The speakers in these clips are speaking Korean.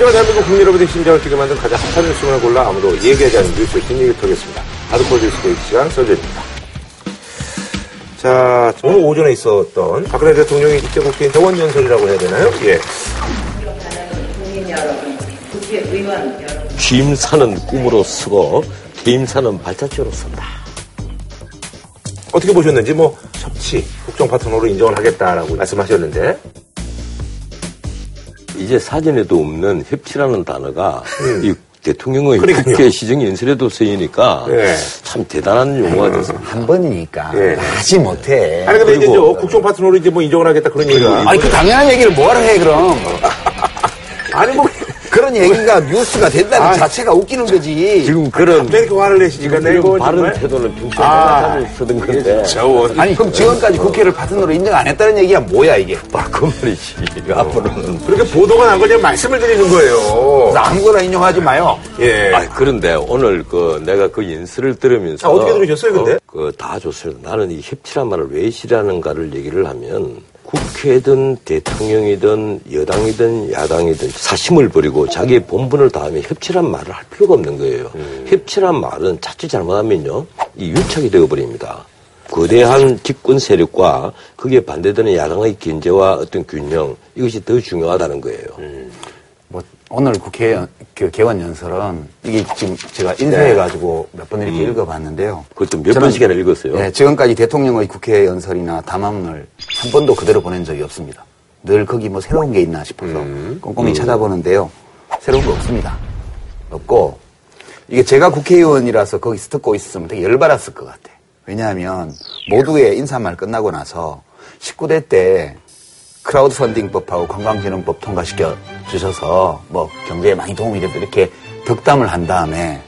하지만 대한민국 국민 여러분의 심장을 뛰게 만든 가장 핫한 뉴스만을 골라 아무도 얘기하지 않는 뉴스 뒷얘기를 털겠습니다. 하드코어 뉴스 데이트 시간 설전입니다. 자, 오늘 오전에 있었던 박근혜 대통령이 이제 국회인 대원연설이라고 해야 되나요? 예. 국민 여러분, 국회의원 여러분. 취임사는 꿈으로 쓰고 퇴임사는 발자취로 쓴다. 어떻게 보셨는지 뭐 협치, 국정 파트너로 인정을 하겠다라고 말씀하셨는데 이제 사전에도 없는 협치라는 단어가 이 대통령의 음. 그러니까요. 국회 시정 연설에도 쓰이니까 네. 참 대단한 용어가 됐습니다. 한 번이니까 예. 하지 못해. 아니 근데 이제 국정 파트너로 이제 뭐 인정을 하겠다 그런 얘기가 아니 그 당연한 얘기를 뭐하러 해 그럼. 아니 뭐 그런 얘기가 뉴스가 된다는 자체가 웃기는 거지. 지금 그런 왜 이렇게 화를 내시니까 지금 내고 바른 정말 태도는 평소에 아. 쓰던 건데 아니 그럼 지금까지 국회를 파트너로 인정 안 했다는 얘기가 뭐야 이게? 아, 그 말이지. 앞으로는 그렇게 보도가 난 거냐 말씀을 드리는 거예요. 아무거나 인용하지 마요. 예. 아, 그런데 오늘 그 내가 그 연설을 들으면서 아, 어떻게 들으셨어요, 근데? 그다 좋습니다. 나는 이 협치란 말을 왜 싫어하는가를 얘기를 하면 국회든 대통령이든 여당이든 야당이든 사심을 버리고 자기의 본분을 다하면 협치란 말을 할 필요가 없는 거예요. 협치란 말은 자칫 잘못하면요 이 유착이 되어버립니다. 거대한 집권 세력과 그게 반대되는 야당의 견제와 어떤 균형 이것이 더 중요하다는 거예요. 뭐 오늘 국회 그 개원 연설은 이게 지금 제가 인쇄해가지고 몇번 이렇게 읽어봤는데요. 그것도 몇 번씩이나 읽었어요. 네, 지금까지 대통령의 국회 연설이나 담화문을 한 번도 그대로 보낸 적이 없습니다. 늘 거기 뭐 새로운 게 있나 싶어서 꼼꼼히 찾아보는데요. 새로운 거 없습니다. 없고 이게 제가 국회의원이라서 거기서 듣고 있었으면 되게 열받았을 것 같아. 왜냐하면 모두의 인사말 끝나고 나서 19대 때 크라우드 펀딩법하고 관광진흥법 통과시켜 주셔서 뭐 경제에 많이 도움이 돼서 이렇게 덕담을 한 다음에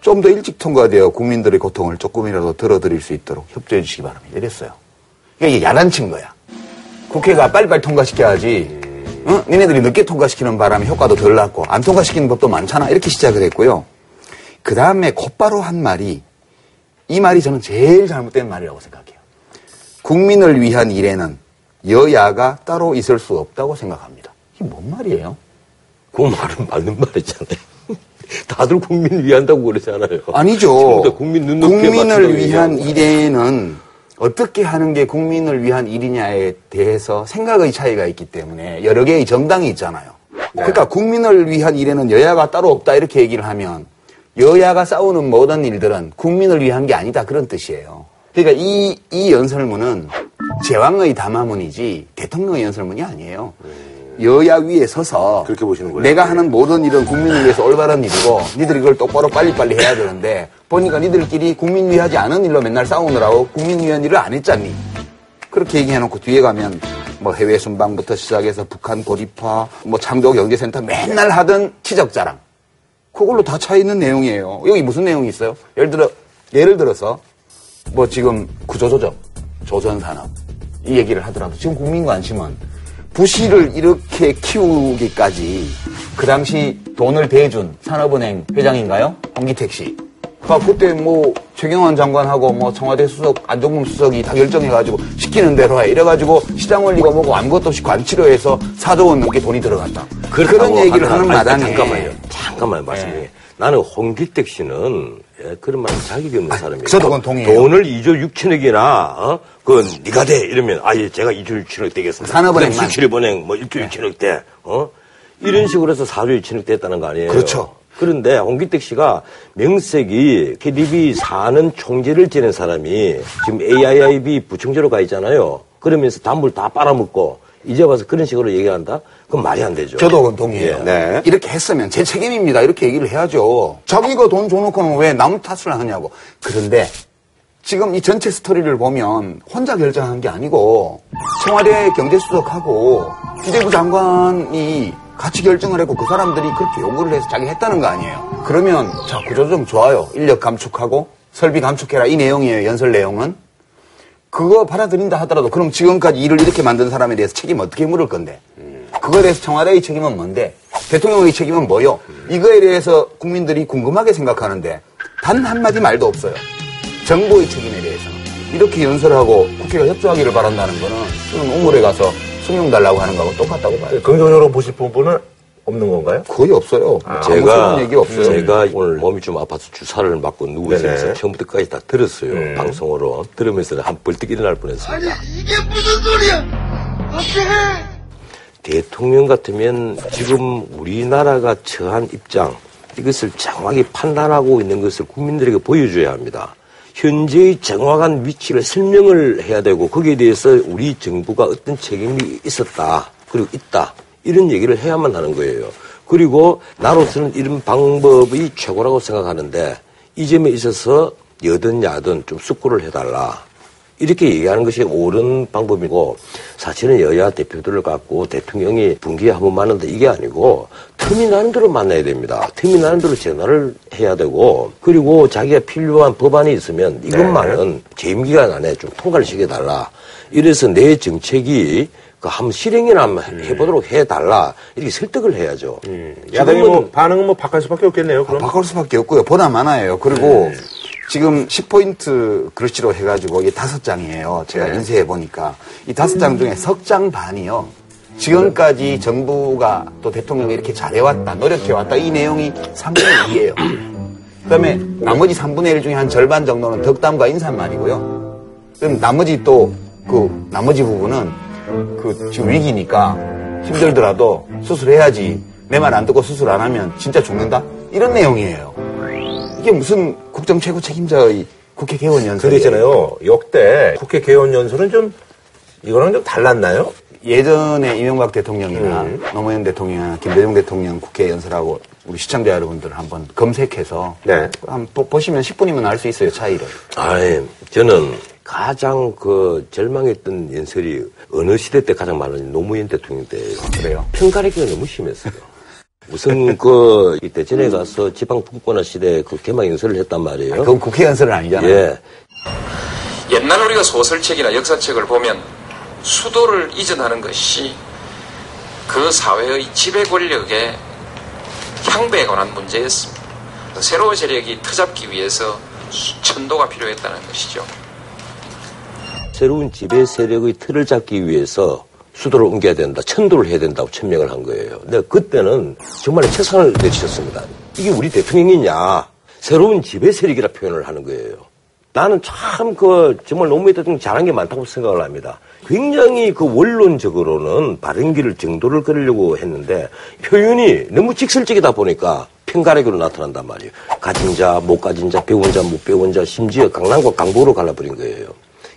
좀 더 일찍 통과되어 국민들의 고통을 조금이라도 덜어드릴 수 있도록 협조해 주시기 바랍니다. 이랬어요. 이게 야단친 거야. 국회가 빨리빨리 통과시켜야지. 어? 니네들이 늦게 통과시키는 바람에 효과도 덜 났고 안 통과시키는 법도 많잖아. 이렇게 시작을 했고요. 그 다음에 곧바로 한 말이 이 말이 저는 제일 잘못된 말이라고 생각해요. 국민을 위한 일에는 여야가 따로 있을 수 없다고 생각합니다. 이게 뭔 말이에요? 그 말은 맞는 말이잖아요. 다들 국민 위한다고 그러잖아요. 아니죠. 국민 국민을 위한. 일에는 어떻게 하는 게 국민을 위한 일이냐에 대해서 생각의 차이가 있기 때문에 여러 개의 정당이 있잖아요. 그러니까 국민을 위한 일에는 여야가 따로 없다 이렇게 얘기를 하면 여야가 싸우는 모든 일들은 국민을 위한 게 아니다 그런 뜻이에요. 그러니까 이, 이 연설문은 제왕의 담화문이지 대통령의 연설문이 아니에요. 여야 위에 서서 그렇게 보시는 거예요? 내가 하는 모든 일은 국민을 위해서 올바른 일이고 니들이 그걸 똑바로 빨리빨리 해야 되는데 보니까 니들끼리 국민 위하지 않은 일로 맨날 싸우느라고 국민 위한 일을 안 했잖니. 그렇게 얘기해놓고 뒤에 가면 뭐 해외 순방부터 시작해서 북한 고립화, 뭐 창조 경제센터 맨날 하던 치적 자랑. 그걸로 다 차 있는 내용이에요. 여기 무슨 내용이 있어요? 예를 들어, 예를 들어서 뭐 지금 구조조정, 조선산업 이 얘기를 하더라도 지금 국민 관심은 부실을 이렇게 키우기까지 그 당시 돈을 대준 산업은행 회장인가요? 홍기택 씨. 아, 그때 뭐 최경환 장관하고 뭐 청와대 수석 안종범 수석이 다 결정해가지고 시키는 대로 해 이래가지고 시장 원리가 뭐고 아무것도 없이 관치료해서 4조 원 넘게 돈이 들어갔다. 그런 얘기를 하는- 하는 아니, 마당에 잠깐만요. 잠깐만 말씀해. 나는 홍길택 씨는 예, 그런 말 자격이 없는 사람이에요. 저도 그건 동의해요. 돈을 2조 6천억이나 어? 그건 네가 돼 이러면 아예 제가 2조 6천억 되겠습니다. 산업은행만. 그다음 수출입은행 뭐 1조 6천억 돼. 어? 이런 식으로 해서 4조 6천억 됐다는 거 아니에요. 그렇죠. 그런데 홍길택 씨가 명색이 KDB 사는 총재를 지낸 사람이 지금 AIIB 부총재로 가 있잖아요. 그러면서 담불 다 빨아먹고 이제 와서 그런 식으로 얘기한다? 그건 말이 안 되죠. 저도 그건 동의해요. 예. 네. 이렇게 했으면 제 책임입니다. 이렇게 얘기를 해야죠. 자기가 돈 줘놓고는 왜 남 탓을 하냐고. 그런데 지금 이 전체 스토리를 보면 혼자 결정한 게 아니고 청와대 경제수석하고 기재부 장관이 같이 결정을 했고 그 사람들이 그렇게 요구를 해서 자기 했다는 거 아니에요. 그러면 자 구조조정 좋아요. 인력 감축하고 설비 감축해라 이 내용이에요. 연설 내용은. 그거 받아들인다 하더라도 그럼 지금까지 일을 이렇게 만든 사람에 대해서 책임 어떻게 물을 건데? 그거에 대해서 청와대의 책임은 뭔데? 대통령의 책임은 뭐요? 이거에 대해서 국민들이 궁금하게 생각하는데 단 한마디 말도 없어요. 정부의 책임에 대해서는. 이렇게 연설하고 국회가 협조하기를 바란다는 거는 저는 우물에 가서 수명 달라고 하는 거하고 똑같다고 봐요. 긍정적으로 보실 부분은 없는 건가요? 거의 없어요. 아무 제가 얘기 없어요. 제가 오늘 몸이 좀 아파서 주사를 맞고 누워 있으면서 네네. 처음부터 끝까지 다 들었어요. 음. 방송으로 들으면서 한 벌떡 일어날 뻔했습니다. 이게 무슨 소리야? 어떻게? 대통령 같으면 지금 우리나라가 처한 입장 이것을 정확히 판단하고 있는 것을 국민들에게 보여줘야 합니다. 현재의 정확한 위치를 설명을 해야 되고 거기에 대해서 우리 정부가 어떤 책임이 있었다 그리고 있다 이런 얘기를 해야만 하는 거예요. 그리고 나로서는 이런 방법이 최고라고 생각하는데 이 점에 있어서 여든 야든 좀 숙고를 해달라. 이렇게 얘기하는 것이 옳은 방법이고 사실은 여야 대표들을 갖고 대통령이 분기에 한 번 만난다 이게 아니고 틈이 나는 대로 만나야 됩니다. 틈이 나는 대로 전화를 해야 되고 그리고 자기가 필요한 법안이 있으면 이것만은 재임 기간 안에 좀 통과를 시켜달라. 이래서 내 정책이 그 한번 실행이나 한번 해보도록 해달라 이렇게 설득을 해야죠. 야당이 지금은 뭐 반응은 뭐 바뀔 수밖에 없겠네요. 그럼 바꿀 수밖에 없고요. 보다 많아요. 그리고 지금 10포인트 글씨로 해가지고 이게 다섯 장이에요. 제가 인쇄해 보니까 이 다섯 장 중에 석 장 반이요. 지금까지 정부가 또 대통령이 이렇게 잘해왔다, 노력해왔다 이 내용이 3분의 2예요. 그다음에 나머지 3분의 1 중에 한 절반 정도는 덕담과 인사말이고요. 그럼 나머지 또 그 나머지 부분은 그 지금 위기니까 힘들더라도 수술해야지 내 말 안 듣고 수술 안 하면 진짜 죽는다 이런 내용이에요. 이게 무슨 국정 최고 책임자의 국회 개원 연설 근데 있잖아요. 역대 국회 개원 연설은 좀 이거랑 좀 달랐나요? 예전에 이명박 대통령이나 음. 노무현 대통령이나 김대중 대통령 국회 연설하고 우리 시청자 여러분들 한번 검색해서 네. 한번 보- 보시면 10분이면 알 수 있어요 차이를. 아니, 저는 가장 그 절망했던 연설이 어느 시대 때 가장 많은 노무현 대통령 때예요. 그래요? 편가르기가 너무 심했어요. 우선 그 이때 전에 가서 지방 분권화 시대 그 개막 연설을 했단 말이에요. 그건 국회 연설은 아니잖아요. 예. 옛날 우리가 소설책이나 역사책을 보면 수도를 이전하는 것이 그 사회의 지배 권력의 향배에 관한 문제였습니다. 새로운 세력이 터잡기 위해서 수- 천도가 필요했다는 것이죠. 새로운 지배 세력의 틀을 잡기 위해서 수도를 옮겨야 된다, 천도를 해야 된다고 천명을 한 거예요. 근데 그때는 정말 최선을 내주셨습니다. 이게 우리 대통령이냐? 새로운 지배 세력이라 표현을 하는 거예요. 나는 참 그 정말 노무현 대통령 잘한 게 많다고 생각을 합니다. 굉장히 그 원론적으로는 바른 길을 정도를 걸으려고 했는데 표현이 너무 직설적이다 보니까 편가르기로 나타난단 말이에요. 가진 자, 못 가진 자, 배운 자, 못 배운 자, 심지어 강남과 강북으로 갈라버린 거예요.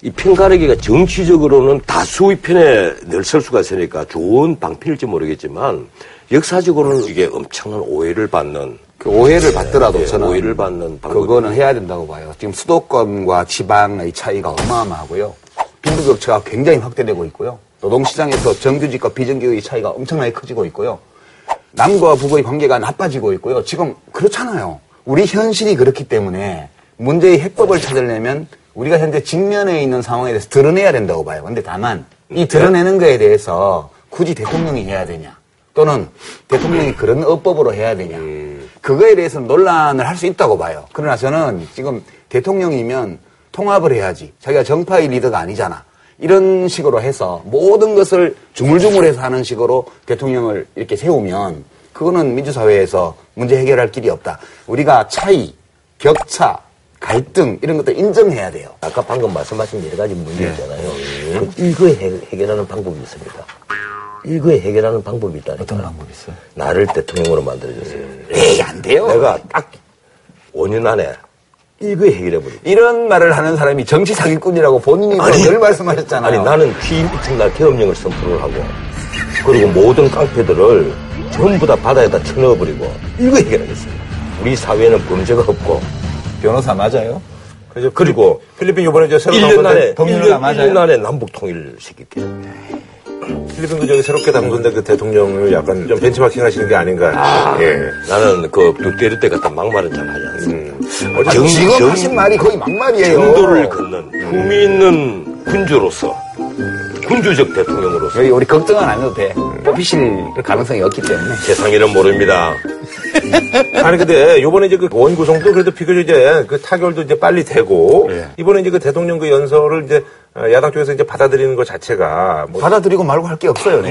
이 편가르기가 정치적으로는 다수의 편에 늘 설 수가 있으니까 좋은 방편일지 모르겠지만 역사적으로는 이게 엄청난 오해를 받는 그 오해를 받더라도 예, 저는 오해를 받는 그거는 해야 된다고 봐요. 지금 수도권과 지방의 차이가 어마어마하고요. 빈부격차가 굉장히 확대되고 있고요. 노동시장에서 정규직과 비정규직의 차이가 엄청나게 커지고 있고요. 남과 북의 관계가 나빠지고 있고요. 지금 그렇잖아요. 우리 현실이 그렇기 때문에 문제의 해법을 찾으려면 우리가 현재 직면해 있는 상황에 대해서 드러내야 된다고 봐요. 근데 다만 이 드러내는 거에 대해서 굳이 대통령이 해야 되냐 또는 대통령이 그런 어법으로 해야 되냐 그거에 대해서는 논란을 할 수 있다고 봐요. 그러나 저는 지금 대통령이면 통합을 해야지. 자기가 정파의 리더가 아니잖아. 이런 식으로 해서 모든 것을 주물주물해서 하는 식으로 대통령을 이렇게 세우면 그거는 민주사회에서 문제 해결할 길이 없다. 우리가 차이, 격차, 갈등 이런 것들 인정해야 돼요. 아까 방금 말씀하신 여러 가지 문제 있잖아요. 그 일거에 해- 해결하는 방법이 있습니다. 일거에 해결하는 방법이 있다니까. 어떤 방법이 있어요? 나를 대통령으로 만들어줬어요. 에이, 안 돼요. 내가 딱 5년 안에 일거에 해결해버려. 이런 말을 하는 사람이 정치 사기꾼이라고 본인이 또늘 말씀하셨잖아요. 아니 나는 이튿날 계엄령을 선포를 하고 그리고 모든 깡패들을 전부 다 바다에다 쳐넣어버리고 일거 해결하겠어요. 우리 사회에는 범죄가 없고 변호사 맞아요? 그래서 그리고 필리핀 이번에 이제 새로 나온 1년 건데 안에 동료가 1년, 맞아요? 1년 안에 남북 통일을 시킬게요. 필리핀 그 저기 새롭게 당선된 그 대통령을 약간 좀 벤치마킹 하시는 게 아닌가. 예. 나는 그 두테르테 같은 막말은 잘 하지 않습니다. 어제 정- 지금 정- 하신 말이 거의 막말이에요. 정도를 걷는 품위 있는 군주로서 군주적 대통령으로서 여기 우리 걱정은 안 해도 돼. 뽑히실 가능성이 없기 때문에. 세상 일은 모릅니다. 아니 근데 요번에 이제 그 원구성도 그래도 비교적 이제 그 타결도 이제 빨리 되고 예. 이번에 이제 그 대통령 그 연설을 이제 어, 야당 쪽에서 이제 받아들이는 것 자체가 뭐 받아들이고 말고 할 게 없어요. 내용은.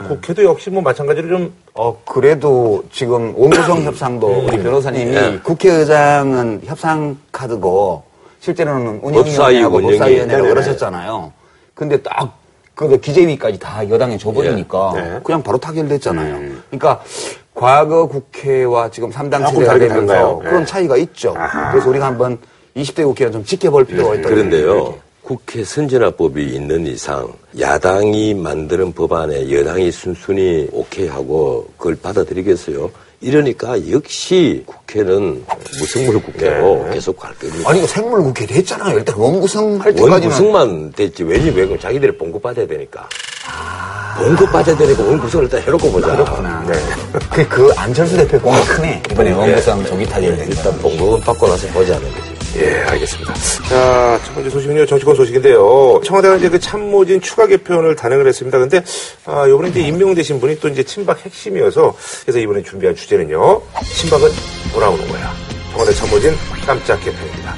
이번 국회도 역시 뭐 마찬가지로 좀 어, 그래도 지금 원구성 협상도 우리 변호사님이 국회의장은 협상 카드고 실제로는 운영위원회하고 법사위, 법사위원회라고 운영위. 그러셨잖아요. 근데 딱, 그 기재위까지 다 여당에 줘버리니까 예. 네. 그냥 바로 타결됐잖아요. 그러니까 과거 국회와 지금 3당 조금 체제가 되면서. 그런 차이가 있죠. 그래서 우리가 한번 20대 국회는 좀 지켜볼 필요가 있다. 그런데요. 국회 선진화법이 있는 이상 야당이 만드는 법안에 여당이 순순히 오케이 하고 그걸 받아들이겠어요. 이러니까 역시 국회는 무승부 국회로 계속 갈 겁니다. 아니, 생물 국회 됐잖아요. 일단 원구성 할 때까지는. 원구성만 됐지. 왜냐, 왜? 자기들이 봉급 받아야 되니까. 봉급 받아야 되니까 원구성을 일단 해놓고 보자. 그렇구나. 그, 그 안철수 대표 공이 크네. 이번에 원구성 조기 타결. 일단 봉급은 받고 나서 보자는 거지. 예, 알겠습니다. 자, 첫 번째 소식은요, 정치권 소식인데요. 청와대가 이제 그 참모진 추가 개편을 단행을 했습니다. 근데, 아, 요번에 이제 임명되신 분이 또 이제 친박 핵심이어서, 그래서 이번에 준비한 주제는요, 친박은 돌아오는 거야. 청와대 참모진 깜짝 개편입니다.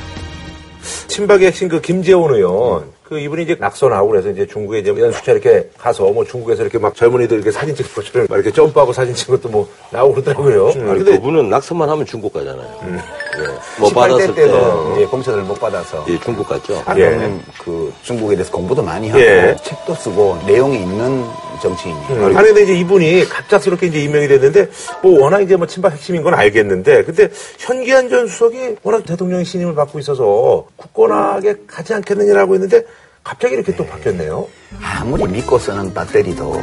친박의 핵심 그 김재원 의원, 그 이분이 이제 낙선하고 그래서 이제 중국에 이제 연수차 이렇게 가서 뭐 중국에서 이렇게 막 젊은이들 이렇게 사진 찍은 것처럼 막 이렇게 점프하고 사진 찍은 것도 뭐 나오고 그러더라고요. 아, 아니, 근데 그분은 낙선만 하면 중국 가잖아요. 예. 뭐 18대 받았을 때, 때도 이제 공천을 못 받아서 예, 중국 갔죠. 예. 예. 그 중국에 대해서 공부도 많이 하고 예. 책도 쓰고 내용이 있는 정치인이에요. 아니 근데 이제 이분이 갑작스럽게 이제 임명이 됐는데 뭐 워낙 이제 뭐 친박 핵심인 건 알겠는데 근데 현기한 전 수석이 워낙 대통령의 신임을 받고 있어서 굳건하게 가지 않겠느냐라고 했는데 갑자기 이렇게 또 바뀌었네요. 아무리 믿고 쓰는 배터리도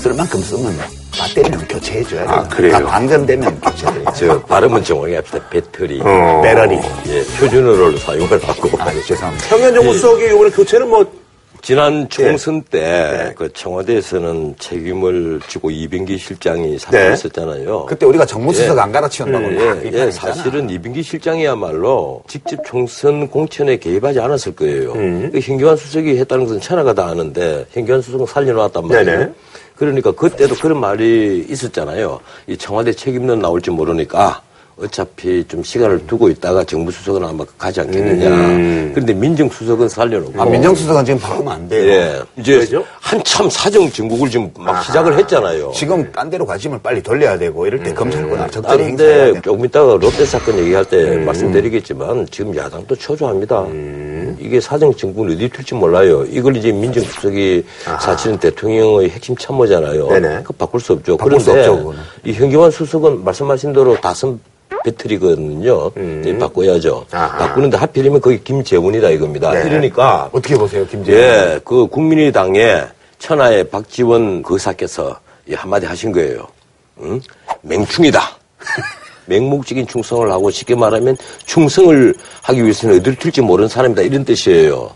쓸 만큼 쓰면 배터리는 교체해줘야 돼요. 아, 그래요? 다 방전되면 교체돼요. 저 발음은 정확히 합시다. 배터리. 어. 배터리. 예, 표준어를 사용을 하고. 아, 네, 죄송합니다. 현기한 정부 수석이 이번에 교체는 뭐 지난 총선 때 네. 그 청와대에서는 책임을 지고 이병기 실장이 사퇴했었잖아요. 그때 우리가 정무수석 안 갈아치운다고 예, 막 예. 예, 사실은 이병기 실장이야말로 직접 총선 공천에 개입하지 않았을 거예요. 음. 그 현기환 수석이 했다는 것은 천하가 다 아는데 현기환 수석은 살려놨단 말이에요. 네네. 그러니까 그때도 그런 말이 있었잖아요. 이 청와대 책임론 나올지 모르니까 어차피 좀 시간을 두고 있다가 정부수석은 아마 가지 않겠느냐. 음. 그런데 민정수석은 살려놓고. 아, 민정수석은 지금 바꾸면 안 돼요. 예. 이제 한참 사정 진국을 지금 막 시작을 했잖아요. 지금 딴 데로 관심을 빨리 돌려야 되고 이럴 때 검찰권을 아, 적절히 행사해야. 조금 이따가 롯데 사건 얘기할 때 음. 말씀드리겠지만 지금 야당도 초조합니다. 음. 이게 사정 정국은 어디 튈지 몰라요. 이걸 이제 민정수석이 사실은 대통령의 핵심 참모잖아요. 네네. 그 바꿀 수 없죠. 바꿀 수 그런데 없죠, 그거는. 이 현기환 수석은 말씀하신 대로 다섯 배터리거든요. 이제 바꿔야죠. 음. 아하. 바꾸는데 하필이면 거기 김재원이다 이겁니다. 네. 이러니까 어떻게 보세요, 김재현? 예, 그 국민의당의 천하의 박지원 거사께서 이 한마디 하신 거예요. 응? 맹충이다. 맹목적인 충성을 하고 쉽게 말하면 충성을 하기 위해서는 어디를 튈지 모르는 사람이다 이런 뜻이에요.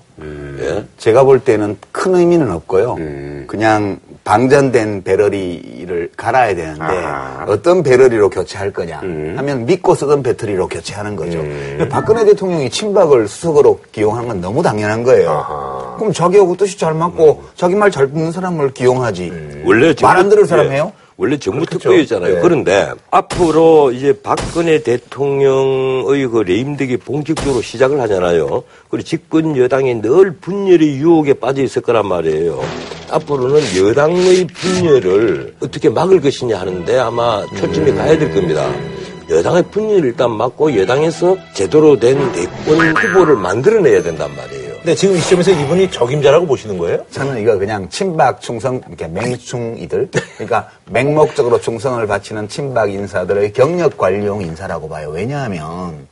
예? 제가 볼 때는 큰 의미는 없고요. 그냥 방전된 배터리를 갈아야 되는데 아하. 어떤 배터리로 교체할 거냐 하면 믿고 쓰던 배터리로 교체하는 거죠. 근데 박근혜 대통령이 친박을 수석으로 기용하는 건 너무 당연한 거예요. 아하. 그럼 자기하고 뜻이 잘 맞고 자기 말 잘 듣는 사람을 기용하지. 원래 말 안 들을 사람 예, 해요? 원래 정부 그렇죠. 특보였잖아요. 예. 그런데 앞으로 이제 박근혜 대통령의 그 레임덕이 본격적으로 시작을 하잖아요. 그리고 집권 여당이 늘 분열의 유혹에 빠져 있을 거란 말이에요. 앞으로는 여당의 분열을 어떻게 막을 것이냐 하는데 아마 초점이 가야 될 겁니다. 여당의 분열을 일단 막고 여당에서 제대로 된 대권 후보를 만들어내야 된단 말이에요. 근데 지금 이 시점에서 이분이 적임자라고 보시는 거예요? 저는 이거 그냥 친박 충성, 이렇게 맹충이들. 그러니까 맹목적으로 충성을 바치는 친박 인사들의 경력 관리용 인사라고 봐요. 왜냐하면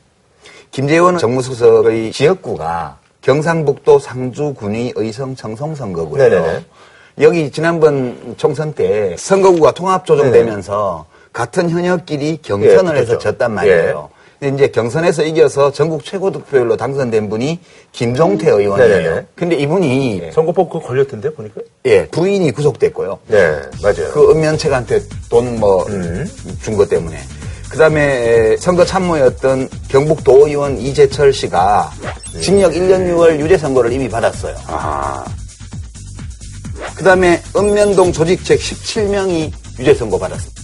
김재원 정무수석의 지역구가 경상북도 상주 군위 의성 청송 선거구예요. 네네네. 여기 지난번 총선 때 선거구가 통합 조정되면서 같은 현역끼리 경선을 예, 해서 그렇죠. 졌단 말이에요. 근데 이제 경선에서 이겨서 전국 최고 득표율로 당선된 분이 김종태 의원이에요. 네네네. 근데 이분이 선거법 그거 걸렸던데 보니까? 예, 부인이 구속됐고요. 네, 맞아요. 그 은면책한테 돈 뭐 준 것 때문에. 그 다음에 선거 참모였던 경북도 의원 이재철 씨가 징역 1년 6월 유죄 선고를 이미 받았어요. 아, 그 다음에 읍면동 조직책 17명이 유죄 선고 받았습니다.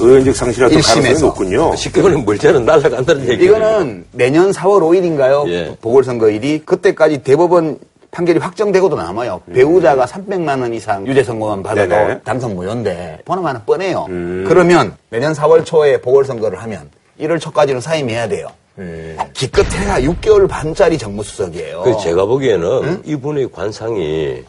의원직 상실할 가능성이. 높군요. 쉽게 말하면 물자는 날아간다는 얘기. 이거는 내년 4월 5일인가요? 예. 보궐선거일이 그때까지 대법원 판결이 확정되고도 남아요. 배우자가 300만 원 이상 유죄 선고만 받아도 네네. 당선 무효인데 보나마나 뻔해요. 그러면 내년 4월 초에 보궐선거를 하면 1월 초까지는 사임해야 돼요. 기껏해야 6개월 반짜리 정무수석이에요. 그 제가 보기에는 이분의 관상이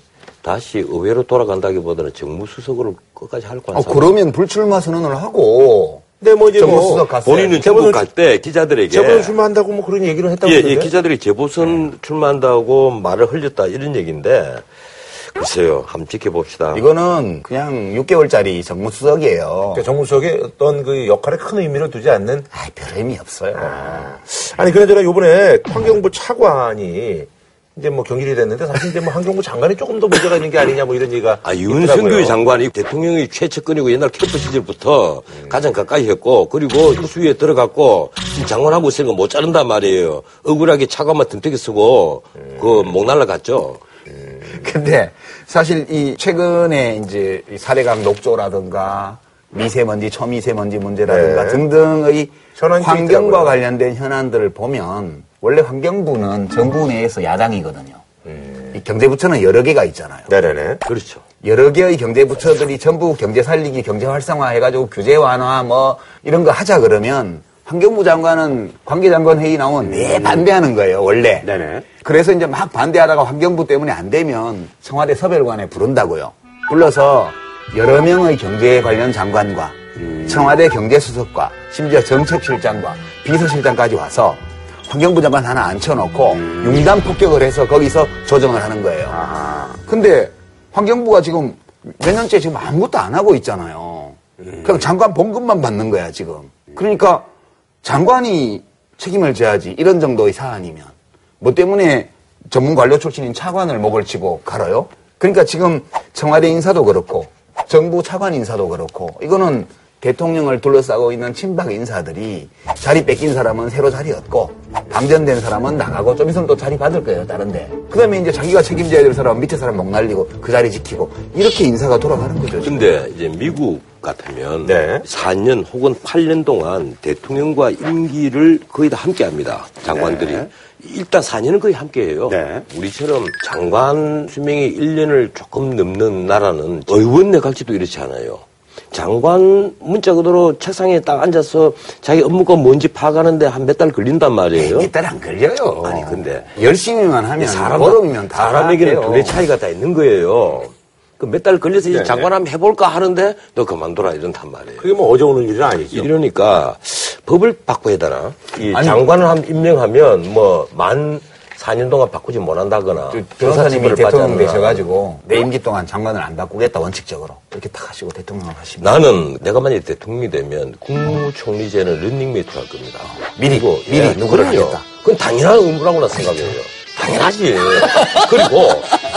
다시 의회로 돌아간다기보다는 정무수석으로 끝까지 할 어, 관상. 그러면 불출마 선언을 하고 근데 뭐 이제 뭐 정무수석 갔어요. 본인은 재보선 중국 갈 때 기자들에게 재보선 출마한다고 뭐 그런 얘기를 했다고 예, 예? 기자들이 재보선 출마한다고 말을 흘렸다 이런 얘기인데 글쎄요, 한번 지켜봅시다. 이거는 그냥 6개월짜리 정무수석이에요. 그러니까 정무수석의 어떤 그 역할에 큰 의미를 두지 않는 아, 별 의미 없어요. 아 니 그나저나 요번에 환경부 차관이 이제 뭐 경질이 됐는데 사실 이제 뭐 환경부 장관이 조금 더 문제가 있는 게 아니냐 뭐 이런 얘기가 아. 윤석열 장관이 대통령의 최측근이고 옛날 캠프 시절부터 가장 가까이 했고, 그리고 수위에 들어갔고, 지금 장관하고 있으니까 못 자른단 말이에요. 억울하게 차관만 듬태기 쓰고, 그, 목 날라갔죠. 근데 사실 이 최근에 이제 이 사대강 녹조라든가 미세먼지, 초미세먼지 문제라든가 네. 등등의 환경과 있더라고요. 관련된 현안들을 보면 원래 환경부는 정부 내에서 야당이거든요. 이 경제부처는 여러 개가 있잖아요. 네네네. 그렇죠. 여러 개의 경제부처들이 전부 경제 살리기, 경제 활성화 해가지고 규제 완화 뭐 이런 거 하자 그러면 환경부 장관은 관계장관 회의 나오면 네 반대하는 거예요, 원래. 네네. 그래서 이제 막 반대하다가 환경부 때문에 안 되면 청와대 서별관에 부른다고요. 불러서 여러 명의 경제 관련 장관과 청와대 경제수석과 심지어 정책실장과 비서실장까지 와서 환경부 장관 하나 앉혀놓고 융단 폭격을 해서 거기서 조정을 하는 거예요. 근데 환경부가 지금 몇 년째 지금 아무것도 안 하고 있잖아요. 그냥 장관 봉급만 받는 거야, 지금. 그러니까 장관이 책임을 져야지. 이런 정도의 사안이면. 뭐 때문에 전문 관료 출신인 차관을 목을 치고 갈아요? 그러니까 지금 청와대 인사도 그렇고 정부 차관 인사도 그렇고 이거는 대통령을 둘러싸고 있는 친박 인사들이 자리 뺏긴 사람은 새로 자리 얻고 방전된 사람은 나가고 좀 있으면 또 자리 받을 거예요 다른데 그 다음에 이제 자기가 책임져야 될 사람은 밑에 사람 목 날리고 그 자리 지키고 이렇게 인사가 돌아가는 거죠 지금. 근데 이제 미국 같으면 네. 4년 혹은 8년 동안 대통령과 임기를 거의 다 함께 합니다. 장관들이. 네. 일단 4년은 거의 함께 해요. 네. 우리처럼 장관 수명이 1년을 조금 넘는 나라는 의원내 갈지도 이렇지 않아요. 장관 문자 그대로 책상에 딱 앉아서 자기 업무가 뭔지 파악하는데 한 몇 달 걸린단 말이에요. 이딸 안 걸려요. 아니, 근데 열심히만 하면 사람, 보름이면 다 사람에게는. 둘의 차이가 다 있는 거예요. 그 몇 달 걸려서 이제 네네. 장관 한번 해볼까 하는데 너 그만둬라 이런단 말이에요. 그게 뭐 어제 오는 일은 아니죠. 이러니까 법을 바꿔야 되나? 이 장관을 한 임명하면 뭐만 4년 동안 바꾸지 못한다거나 그 변호사님이 대통령. 되셔가지고 내 임기 동안 장관을 안 바꾸겠다 원칙적으로 이렇게 딱 하시고 대통령을 하시면 나는 내가 만약 대통령이 되면 국무총리제는 런닝메이트 할 겁니다. 미리, 그리고 미리 예, 누구를 그럼요. 하겠다. 그건 당연한 의무라고 나 생각해요. 당연하지. 그리고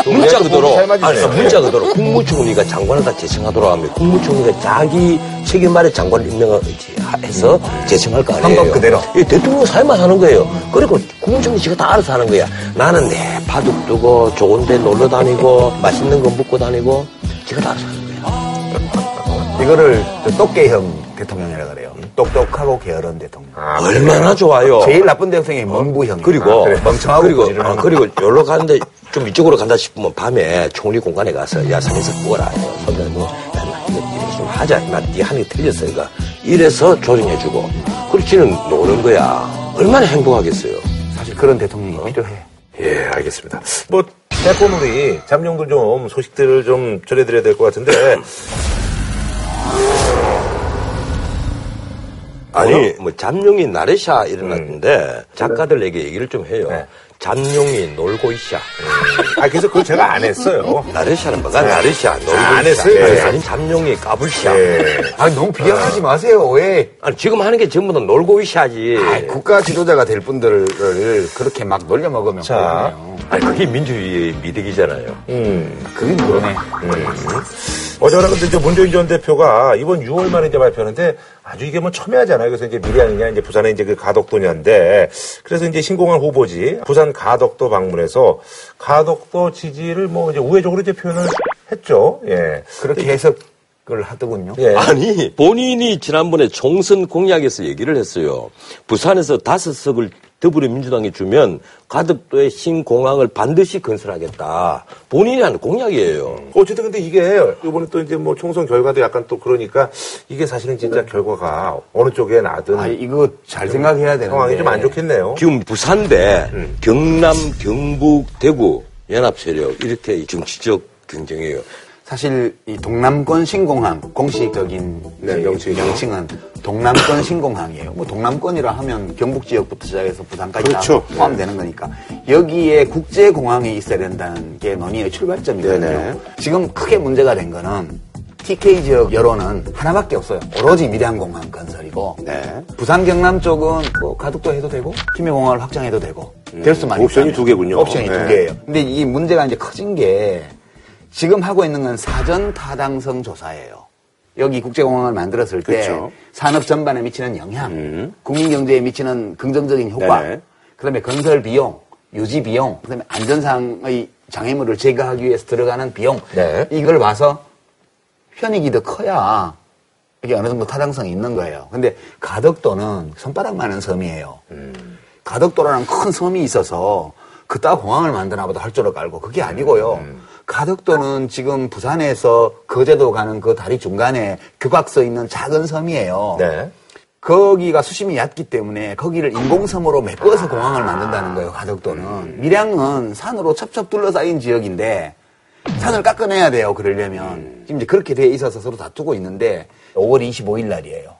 문자 그대로. 아니 문자 그대로 국무총리가 장관을 다 제청하도록 하면 국무총리가 자기 책임 아래 장관을 임명해서 제청할 거 아니에요. 방법 그대로. 이 대통령 사회만 하는 거예요. 그리고 국무총리 지가 다 알아서 하는 거야. 나는 내 바둑 두고 좋은 데 놀러 다니고 맛있는 거 먹고 다니고 지가 다 알아서 하는 거야. 이거를 저 똑개형 대통령이라 그래요. 똑똑하고 게으른 대통령. 아, 얼마나 좋아요. 제일 나쁜 대통령이 멍부형. 그리고 아, 그래. 멍청하고 그리고 부지런한 아, 그리고 여기로 가는데 좀 이쪽으로 간다 싶으면 밤에 총리 공간에 가서 야 산에서 구워라 선배 뭐 야, 나 이거 이거 좀 하자 나네 하는 게 틀렸어 이거 이래서 조정해주고 그렇지는 노는 거야 얼마나 행복하겠어요 사실 그런 대통령이 필요해. 예, 알겠습니다. 뭐, 대포물이 잠룡도 좀 소식들을 좀 전해드려야 될 것 같은데, 아니 뭐 잠룡이 나르샤 일어났는데 작가들에게 얘기를 좀 해요 네. 잠룡이 놀고 있샤 아, 그래서 그걸 제가 안 했어요. 나르샤는 뭐가 나르샤 놀고 안 있샤 했어요. 아니, 네. 아니 잠룡이 까불샤 예. 아니, 너무 비하하지 마세요. 왜? 아니 지금 하는 게 전부 다 놀고 있샤지 아이, 국가 지도자가 될 분들을 그렇게 막 놀려 먹으면 자. 곤란해요. 아니 그게 민주주의의 미덕이잖아요. 음. 그게 그러네. 어제나 근데 이제 문재인 전 대표가 이번 6월 말에 이제 발표하는데 아주 이게 뭐 첨예하잖아요. 그래서 이제 미래아니냐 이제 부산에 이제 그 가덕도냐인데 그래서 이제 신공한 후보지 부산 가덕도 방문해서 가덕도 지지를 뭐 이제 우회적으로 이제 표현을 했죠. 예. 그렇게 해서 걸 하더군요. 예. 아니 본인이 지난번에 총선 공약에서 얘기를 했어요. 부산에서 다섯 석을 더불어민주당이 주면 가덕도의 신공항을 반드시 건설하겠다. 본인이 하는 공약이에요. 어쨌든 근데 이게 이번에 또 이제 뭐 총선 결과도 약간 또 그러니까 이게 사실은 진짜 결과가 어느 쪽에 나든 아, 이거 잘 생각해야 되는데. 상황이 좀 안 좋겠네요. 지금 부산대 경남, 경북, 대구 연합 세력 이렇게 정치적 경쟁이에요. 사실 이 동남권 신공항 공식적인 네, 명칭이죠. 명칭은 동남권 신공항이에요. 뭐 동남권이라 하면 경북 지역부터 시작해서 부산까지 그렇죠. 다 포함되는 거니까 여기에 국제 공항이 있어야 된다는 게 논의의 출발점이거든요. 네네. 지금 크게 문제가 된 거는 TK 지역 여론은 하나밖에 없어요. 오로지 밀양공항 건설이고 네. 부산 경남 쪽은 뭐 가덕도 해도 되고 김해공항을 확장해도 되고 될 수만 옵션이 있다면. 두 개군요. 옵션이 네. 두 개예요. 근데 이 문제가 이제 커진 게 지금 하고 있는 건 사전 타당성 조사예요. 여기 국제공항을 만들었을 때 그렇죠. 산업 전반에 미치는 영향, 음. 국민 경제에 미치는 긍정적인 효과, 네네. 그다음에 건설 비용, 유지 비용, 그다음에 안전상의 장애물을 제거하기 위해서 들어가는 비용, 네. 이걸 봐서 편익이 더 커야 이게 어느 정도 타당성이 있는 거예요. 근데 가덕도는 손바닥만한 섬이에요. 가덕도라는 큰 섬이 있어서 그따 공항을 만드나 보다 할 줄을 깔고 그게 아니고요. 가덕도는 지금 부산에서 거제도 가는 그 다리 중간에 규각서 있는 작은 섬이에요. 네. 거기가 수심이 얕기 때문에 거기를 인공섬으로 메꿔서 공항을 만든다는 거예요, 가덕도는. 밀양은 산으로 첩첩 둘러싸인 지역인데 산을 깎아내야 돼요, 그러려면. 지금 이제 그렇게 돼 있어서 서로 다투고 있는데 5월 25일 날이에요.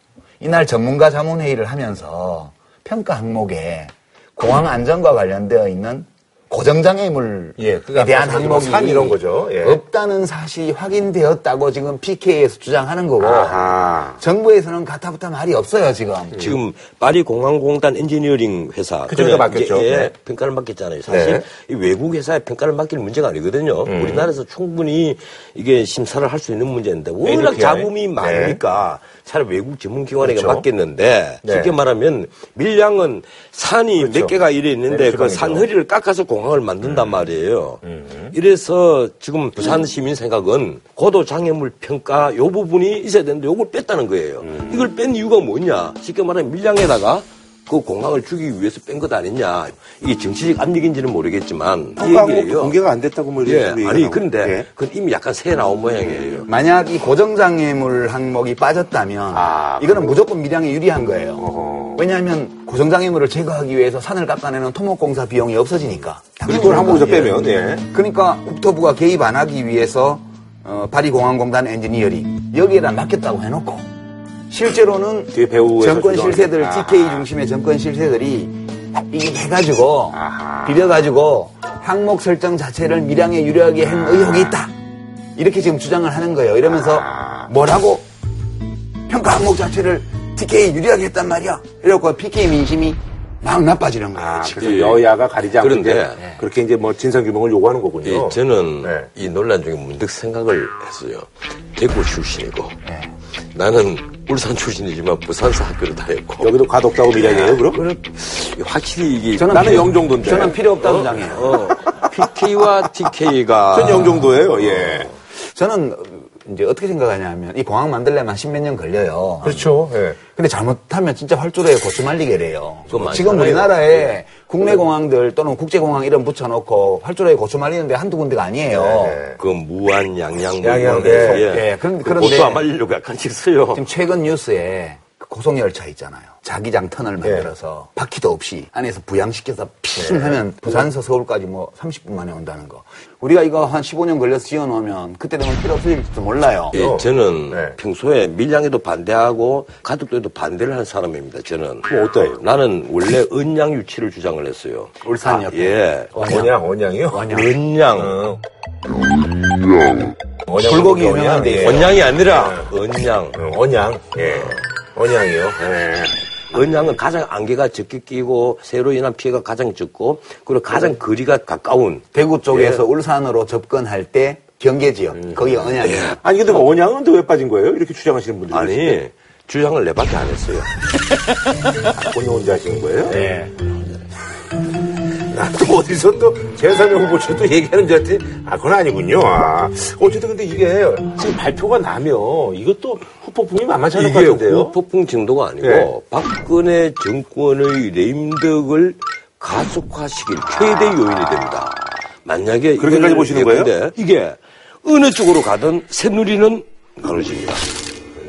이날 전문가 자문회의를 하면서 평가 항목에 공항 안전과 관련되어 있는 고정장애물에 예, 그러니까 대한 말씀하신 뭐 항목이 산 이런 거죠. 예. 없다는 사실이 확인되었다고 지금 PK에서 주장하는 거고 아하. 정부에서는 가타부타 말이 없어요 지금. 지금 파리 공항공단 엔지니어링 회사 그쪽에다 그래, 맡겼죠. 예, 네. 평가를 맡겼잖아요. 사실 네. 이 외국 회사에 평가를 맡길 문제가 아니거든요. 음. 우리나라에서 충분히 이게 심사를 할 수 있는 문제인데 워낙 ADPI. 자금이 많으니까 차라리 외국 전문기관에게 그렇죠. 맡겼는데 네. 쉽게 말하면 밀양은 산이 그렇죠. 몇 개가 이래 있는데 그 내륙지방이죠. 산 허리를 깎아서 공항을 만든단 말이에요. 음. 이래서 지금 부산 시민 생각은 고도 장애물 평가 요 부분이 있어야 되는데 요걸 뺐다는 거예요. 음. 이걸 뺀 이유가 뭐냐? 쉽게 말하면 밀양에다가 그 공항을 주기 위해서 뺀 것 아니냐? 이게 정치적 압력인지는 모르겠지만 이 평가 얘기예요. 뭐 공개가 안 됐다고 뭐 예, 아니 나오고. 예. 그건 이미 약간 새 나온 모양이에요. 만약 이 고정장애물 항목이 빠졌다면 아, 이거는 무조건 밀양에 유리한 거예요. 어허. 왜냐하면 고정장애물을 제거하기 위해서 산을 깎아내는 토목공사 비용이 없어지니까. 그걸 항목에서 빼면 예. 그러니까 국토부가 개입 안 하기 위해서 어, 파리공항공단 엔지니어링 여기에다 맡겼다고 해놓고 실제로는 뒤에 배우에서 정권 실세들 했다. TK 중심의 정권 실세들이 이게 해가지고 아하. 비벼가지고 항목 설정 자체를 밀양에 유리하게 한 의혹이 있다 이렇게 지금 주장을 하는 거예요. 이러면서 아. 뭐라고 평가 항목 자체를 TK 유리하게 했단 말이야. 이래갖고 PK 민심이 막 나빠지는 거예요. 아, 지금. 그래서 여야가 가리지 않고 그런데 이제 그렇게 이제 뭐 진상 규명을 요구하는 거군요. 예, 저는 네. 이 논란 중에 문득 생각을 했어요. 대구 출신이고 네. 나는 울산 출신이지만 부산사 학교를 다녔고 여기도 가덕다고 밀양이에요, 그럼? 확실히 이게 저는 나는 필요- 영종도인데. 저는 필요 없다 주장해요. 어, PK와 TK가 전 영종도예요, 예. 저는 이제 어떻게 생각하냐면 이 공항 만들려면 십몇 년 걸려요. 그렇죠. 예. 근데 잘못하면 진짜 활주로에 고추 말리게 돼요. 지금. 우리나라에 국내 공항들 또는 국제 공항 이름 붙여놓고 활주로에 고추 말리는데 한두 군데가 아니에요. 네. 그 무한 양양 뭐 양양, 예. 데, 예, 그런- 그 그런데- 옷도 안 말리려고 약간씩 써요. 지금 최근 뉴스에 그 고속열차 있잖아요. 자기장 터널 만들어서 바퀴도 없이 안에서 부양시켜서 핑 하면 부산서 서울까지 뭐 30분 만에 온다는 거. 우리가 이거 한 15년 걸려서 지어놓으면 그때 되면 필요 없을지도 몰라요. 예, 저는 네. 평소에 밀양에도 반대하고 가덕도에도 반대를 한 사람입니다. 저는 그럼 어때요? 나는 원래 은양 유치를 주장을 했어요. 울산 옆에. 예, 원양, 원양이요? 은양. 어. 원양 불고기 원양, 유명한데 예. 원양이 아니라 은양. 어, 원양, 예. 원양이요. 예. 은양은 가장 안개가 적게 끼고 새로 인한 피해가 가장 적고 그리고 가장 거리가 가까운 대구 쪽에서 예. 울산으로 접근할 때 경계 지역 거기가 언양이에요. 아니, 근데 그 원양은 또 왜 빠진 거예요? 이렇게 주장하시는 분들이. 아니 주장을 내밖에 안 했어요. 본인 혼자 하시는 거예요? 네. 나또 어디서 또 제3의 후보처 또 얘기하는 줄 알았더니, 아, 그건 아니군요. 아, 어쨌든 근데 이게 지금 발표가 나면 이것도 후폭풍이 만만치 않을 것 같은데요. 후폭풍 정도가 아니고 네. 박근혜 정권의 레임덕을 가속화시킬 최대 요인이 됩니다. 만약에 그렇게까지 보시는 거예요? 이게 어느 쪽으로 가든 새누리는 나눠집니다.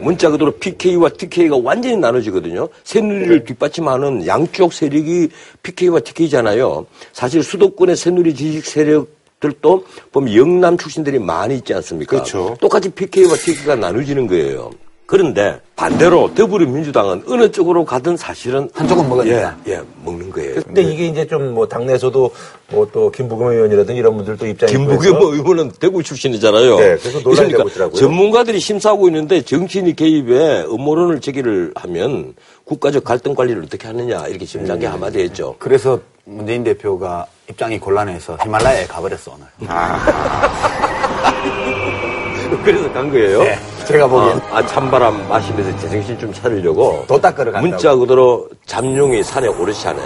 문자 그대로 PK와 TK가 완전히 나눠지거든요. 새누리를 뒷받침하는 양쪽 세력이 PK와 TK잖아요. 사실 수도권의 새누리 지식 세력들도 보면 영남 출신들이 많이 있지 않습니까? 그렇죠. 똑같이 PK와 TK가 나눠지는 거예요. 그런데 반대로 더불어민주당은 어느 쪽으로 가든 사실은 한쪽은 먹으니까. 예, 예, 먹는 거예요. 근데 이게 이제 좀 뭐 당내에서도 뭐 또 김부겸 의원이라든지 이런 분들도 입장이 김부겸 의원은 대구 출신이잖아요. 네, 그래서 논란이 그러니까 되고 있더라고요. 전문가들이 심사하고 있는데 정치인이 개입에 음모론을 제기를 하면 국가적 갈등 관리를 어떻게 하느냐 이렇게 심장이 음. 한마디 했죠. 그래서 문재인 대표가 입장이 곤란해서 히말라야에 가버렸어 오늘. 그래서 간 거예요. 네, 제가 보기엔. 아, 아, 찬바람 마시면서 제정신 좀 차리려고 도 닦으러 간다고. 문자 그대로 잠룡이 산에 오르시 하네.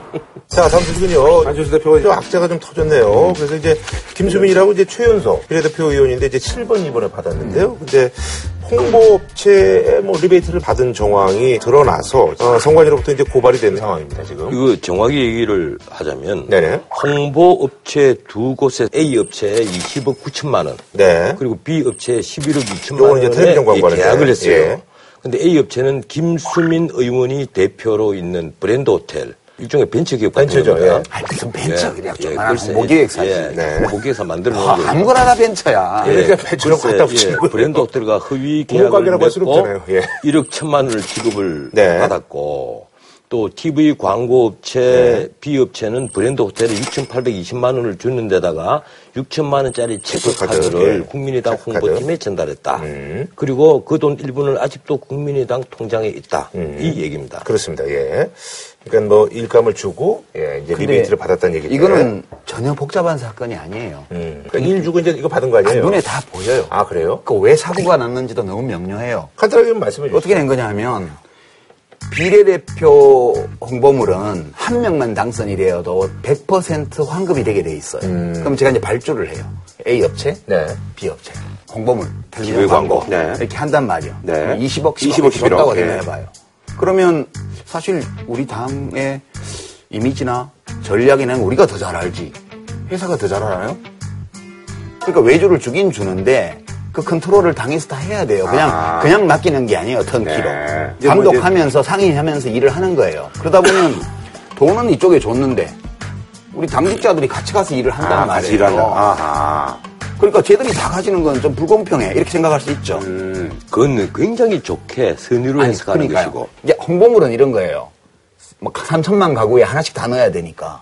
자, 다음 소식은요. 안철수 대표가 좀 악재가 좀 터졌네요. 그래서 이제 김수민이라고 이제 최연소 비례대표 의원인데 이제 7번 입원을 받았는데요. 근데 홍보업체에 뭐 리베이트를 받은 정황이 드러나서 어, 선관위로부터 이제 고발이 되는 상황입니다, 지금. 이거 정확히 얘기를 하자면 네네. 홍보 업체 두 곳에 A 업체에 20억 9천만 원, 네. 그리고 B 업체에 11억 2천만 요거는 이제 원에 광고하는데. 계약을 했어요. 예. 근데 A 업체는 김수민 의원이 대표로 있는 브랜드 호텔 일종의 벤처 기업 같은 벤처죠, 겁니다. 예. 아, 무슨 벤처 그냥 좀만한 글쎄, 홍보기획사지. 예, 네. 홍보기획사 만들어 놓은 아, 거예요. 아무거나 다 벤처야. 예, 그러니까 글쎄, 갖다 붙이는 예. 브랜드 호텔과 부모 계약을 관계라고 할 수는 맺고 없잖아요. 예. 1억 천만 원을 지급을 네. 받았고 또 TV 광고 업체 B 업체는 브랜드 호텔에 6,820만 원을 주는 데다가 6천만 원짜리 체크카드를 체크카드, 예. 국민의당 체크카드. 홍보팀에 전달했다. 음. 그리고 그 돈 일부는 아직도 국민의당 통장에 있다. 음. 이 얘기입니다. 그렇습니다, 예. 그러니까 뭐 일감을 주고, 예, 이제 리베이트를 받았다는 얘기죠. 이거는 전혀 복잡한 사건이 아니에요. 음. 그러니까 일 주고 이제 이거 받은 거 아니에요? 눈에 다 보여요. 아, 그래요? 그 왜 사고가 났는지도 너무 명료해요. 간단하게 좀 말씀해 주시죠. 어떻게 된 거냐 하면 비례대표 홍보물은 한 명만 당선이 되어도 100% 환급이 되게 돼 있어요. 그럼 제가 이제 발주를 해요. A 업체, 네. B 업체. 홍보물, 텔레비전 광고. 광고. 네. 이렇게 한단 말이에요. 네. 20억, 10억, 20억, 10억 줬다고 11억. 예. 생각해봐요. 그러면 사실 우리 당의 이미지나 전략에는 우리가 더 잘 알지. 회사가 더 잘 알아요? 그러니까 외주를 주긴 주는데 그 컨트롤을 당에서 다 해야 돼요. 그냥 아. 그냥 맡기는 게 아니에요. 턴키로. 네. 뭐 감독하면서 상의하면서 일을 하는 거예요. 그러다 보면 돈은 이쪽에 줬는데 우리 당직자들이 같이 가서 일을 한단 아, 같이 말이에요. 일한다. 아하. 그러니까 쟤들이 다 가지는 건 좀 불공평해. 이렇게 생각할 수 있죠. 그건 굉장히 좋게 선의로 해석하는 그러니까요. 것이고. 이제 홍보물은 이런 거예요. 뭐 3천만 가구에 하나씩 다 넣어야 되니까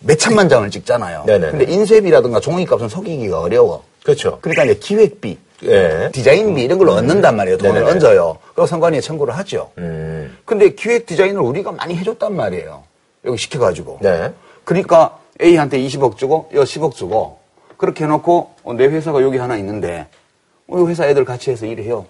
몇 천만 장을 찍잖아요. 네네네. 근데 인쇄비라든가 종이값은 속이기가 어려워. 그렇죠. 그러니까 이제 기획비, 예. 디자인비 이런 걸로 얻는단 말이에요. 돈을 네네네. 얹어요. 그리고 선관위에 청구를 하죠. 음. 근데 기획 디자인을 우리가 많이 해줬단 말이에요. 여기 시켜가지고. 네. 그러니까 A한테 20억 주고, 여 10억 주고, 그렇게 해놓고, 어, 내 회사가 여기 하나 있는데, 어, 이 회사 애들 같이 해서 일해요.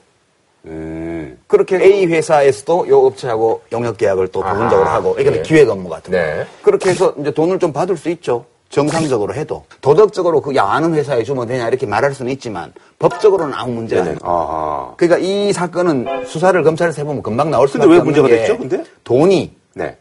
그렇게 A 회사에서도 요 업체하고 영역 계약을 또 부분적으로 아하. 하고, 이게 예. 기획 업무 같은 거. 네. 그렇게 해서 이제 돈을 좀 받을 수 있죠. 정상적으로 해도. 도덕적으로 그, 야, 아는 회사에 주면 되냐, 이렇게 말할 수는 있지만, 법적으로는 아무 문제가 네. 아하. 그러니까 이 사건은 수사를 검찰에서 해보면 금방 나올 수밖에 없는 문제가 게 됐죠, 근데? 돈이 네.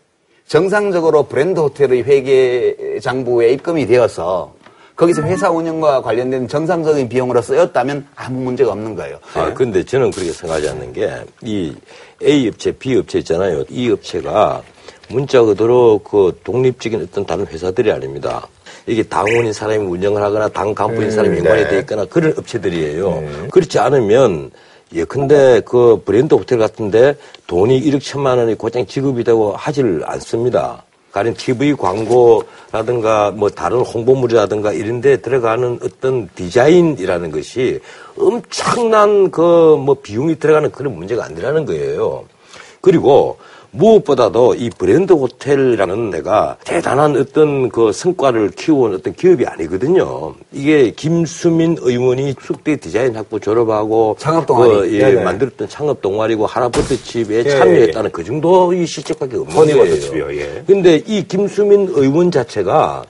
정상적으로 브랜드 호텔의 회계 장부에 입금이 되어서 거기서 회사 운영과 관련된 정상적인 비용으로 쓰였다면 아무 문제가 없는 거예요. 아, 근데 저는 그렇게 생각하지 않는 게, 이 A 업체, B 업체 있잖아요. 이 업체가 문자 그대로 그 독립적인 어떤 다른 회사들이 아닙니다. 이게 당원인 사람이 운영을 하거나 당 간부인 사람이 연관이 네. 돼 있거나 그런 업체들이에요. 그렇지 않으면 예컨대 그 브랜드 호텔 같은데 돈이 1억 천만 원이 곧장 지급이 되고 하질 않습니다. 가령 TV 광고라든가 뭐 다른 홍보물이라든가 이런 데 들어가는 어떤 디자인이라는 것이 엄청난 그 뭐 비용이 들어가는 그런 문제가 아니라는 거예요. 그리고 무엇보다도 이 브랜드 호텔이라는 내가 대단한 어떤 그 성과를 키워온 어떤 기업이 아니거든요. 이게 김수민 의원이 숙대 디자인 학부 졸업하고 창업 동아리. 그, 예. 만들었던 창업 동아리고 하나버터칩에 예, 참여했다는 그 정도의 실적밖에 없는 거예요. 버터칩이요, 예. 근데 이 김수민 의원 자체가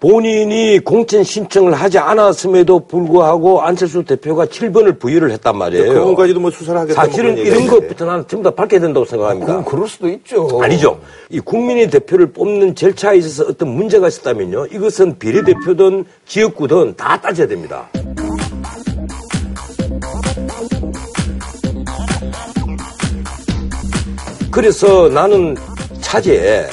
본인이 공천 신청을 하지 않았음에도 불구하고 안철수 대표가 7번을 부여를 했단 말이에요. 그분까지도 뭐 수사를 하겠다. 사실은 뭐 이런. 것부터 나는 전부 다 밝혀야 된다고 생각합니다. 그럼 그럴 수도 있죠. 아니죠. 이 국민의 대표를 뽑는 절차에 있어서 어떤 문제가 있었다면요. 이것은 비례대표든 지역구든 다 따져야 됩니다. 그래서 나는 차제에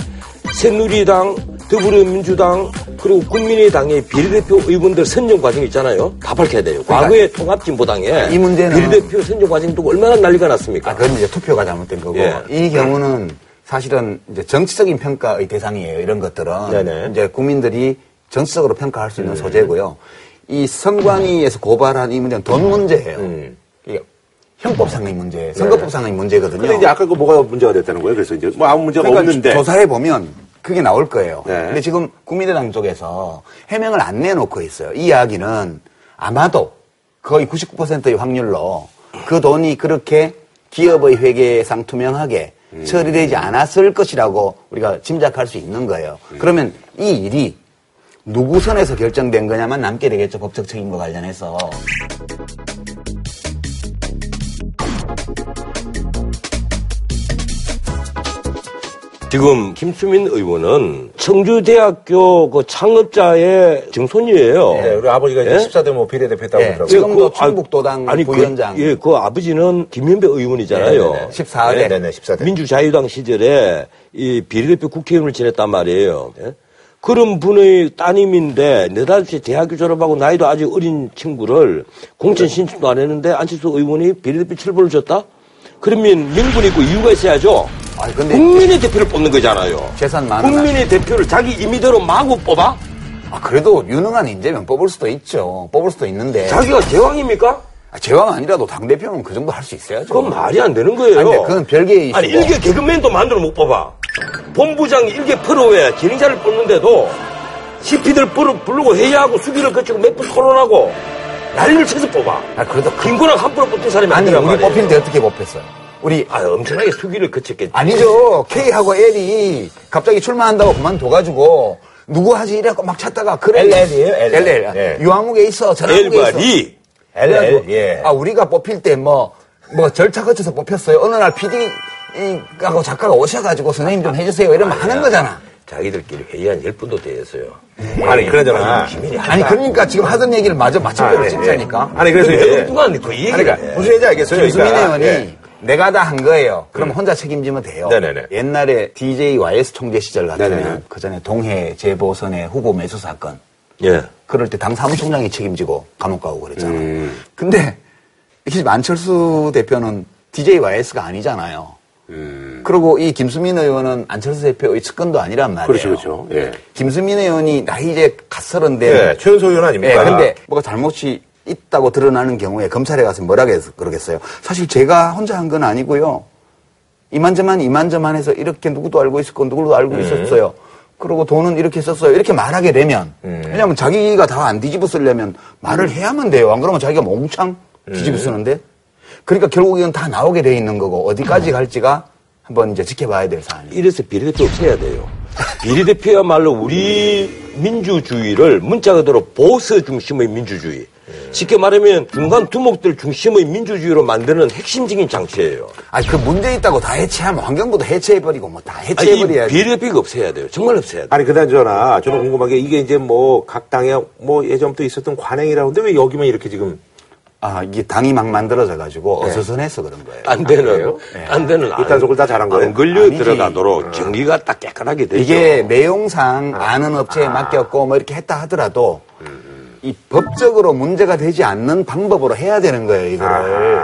새누리당, 더불어민주당, 그리고 국민의당의 비례대표 의원들 선정 과정 있잖아요. 다 밝혀야 돼요. 과거의 통합진보당에 이 문제는- 비례대표 선정 과정 두고 얼마나 난리가 났습니까? 아, 그건 이제 투표가 잘못된 거고 예. 이 경우는 사실은 이제 정치적인 평가의 대상이에요. 이런 것들은 네네. 이제 국민들이 정치적으로 평가할 수 있는 소재고요. 이 선관위에서 고발한 이 문제는 돈 문제예요. 이게 형법상의 문제, 선거법상의 문제거든요. 근데 이제 아까 그 뭐가 문제가 됐다는 거예요. 그래서 이제 뭐 아무 문제가 그러니까 없는데. 조사해 보면 그게 나올 거예요. 네. 근데 지금 국민의당 쪽에서 해명을 안 내놓고 있어요. 이 이야기는 아마도 거의 99%의 확률로 그 돈이 그렇게 기업의 회계상 투명하게 음. 처리되지 않았을 것이라고 우리가 짐작할 수 있는 거예요. 음. 그러면 이 일이 누구 선에서 결정된 거냐만 남게 되겠죠. 법적 책임과 관련해서. 지금 김수민 의원은 청주대학교 그 창업자의 증손이에요. 네, 우리 아버지가 이제 예? 14대 뭐 비례대표 했다고 예, 그러더라고요. 지금도 그, 아, 충북도당 아니, 부위원장. 그, 예, 그 아버지는 김현배 의원이잖아요. 네네네. 14대. 네, 네네, 14대. 민주자유당 시절에 이 비례대표 국회의원을 지냈단 말이에요. 예? 그런 분의 따님인데 네다섯 대학교 졸업하고 나이도 아주 어린 친구를 공천 신청도 안 했는데 안철수 의원이 비례대표 출범을 줬다? 그러면 명분이 있고 이유가 있어야죠. 아니, 근데 국민의 대표를 뽑는 거잖아요. 재산 많은 국민의 대표를 자기 임의대로 마구 뽑아? 아, 그래도 유능한 인재면 뽑을 수도 있죠. 뽑을 수도 있는데. 자기가 제왕입니까? 아, 제왕 아니라도 당대표는 그 정도 할 수 있어야죠. 그건 말이 안 되는 거예요. 아니, 그건 별개의 아니, 이슈고. 일개 개그맨도 만들어 못 뽑아. 본부장 일개 프로에 진행자를 뽑는데도 CP들 부르고 회의하고 수기를 거치고 몇 분 토론하고 난리를 쳐서 뽑아. 아, 그래도 그- 김구랑 함부로 뽑힌 사람이 아니, 아니란 우리 말이에요. 뽑힐 때 어떻게 뽑혔어요? 우리, 아, 엄청나게 수기를 거쳤겠지. 아니죠. K하고 L이 갑자기 출마한다고 그만둬가지고, 누구 하지? 이래갖고 막 찾다가, 그래. LL 이에요, LL. LL. 네. 유아무개 있어. 전화무개 있어. 리. LL, 그래가지고, 예. 아, 우리가 뽑힐 때 뭐, 뭐 절차 거쳐서 뽑혔어요. 어느 날 PD하고 작가가 오셔가지고 선생님 좀 해주세요. 이러면 하는 거잖아. 자기들끼리 회의 한 10분도 되었어요. 아니, 그러잖아. 비밀이 아니, 그러니까 지금 하던 얘기를 마저 마침표로 아, 찍자니까. 아니, 그래서 이제. 엉뚱한 그 얘기를 그러니까, 해. 무슨 얘기인지 알겠어요. 김수민 그러니까. 의원이 예. 내가 다 한 거예요. 그럼 혼자 책임지면 돼요. 네네네. 옛날에 DJ YS 총재 시절 같으면. 그 전에 동해 재보선의 후보 매수 사건 예. 그럴 때 당 사무총장이 책임지고 감옥 가고 그랬잖아. 요 음. 근데 이게 지금 안철수 대표는 DJ YS가 아니잖아요. 음. 그리고 이 김수민 의원은 안철수 대표의 측근도 아니란 말이에요. 그렇죠, 그렇죠. 예. 김수민 의원이 나이 이제 갓 서른데 예, 최연소 의원 예, 아닙니까? 근데 뭐가 잘못이 있다고 드러나는 경우에 검찰에 가서 뭐라 그러겠어요. 사실 제가 혼자 한 건 아니고요. 이만저만 이만저만 해서 이렇게 누구도 알고 있었고 누구도 알고 음. 있었어요. 그리고 돈은 이렇게 썼어요. 이렇게 말하게 되면 음. 왜냐하면 자기가 다 안 뒤집어 쓰려면 말을 해야만 돼요. 안 그러면 자기가 몽창 뒤집어 쓰는데 그러니까 결국 이건 다 나오게 돼 있는 거고 어디까지 갈지가 한번 이제 지켜봐야 될 사안이에요. 이래서 비례대표 없애야 돼요. 비례대표야말로 우리 민주주의를 문자 그대로 보수 중심의 민주주의. 쉽게 말하면 중간 두목들 중심의 민주주의로 만드는 핵심적인 장치예요. 아니 그 문제 있다고 다 해체하면 환경부도 해체해버리고 뭐다 아니, 이 해체해버려야지. 비례대표가 없애야 돼요. 정말 없애야 돼요. 아니, 그나저나, 저는 궁금한 게 이게 이제 뭐, 각 당에 뭐 예전부터 있었던 관행이라는데 왜 여기만 이렇게 지금. 아, 이게 당이 막 만들어져 가지고 어수선해서 그런 거예요. 딴 데는, 그래요? 딴 데는 안- 이딴 속을 다 잘한 거예요? 안 걸려 아니지. 들어가도록 정리가 딱 깨끗하게 되죠. 이게 내용상 아는 업체에 맡겼고 뭐 이렇게 했다 하더라도 이 법적으로 문제가 되지 않는 방법으로 해야 되는 거예요, 이거를.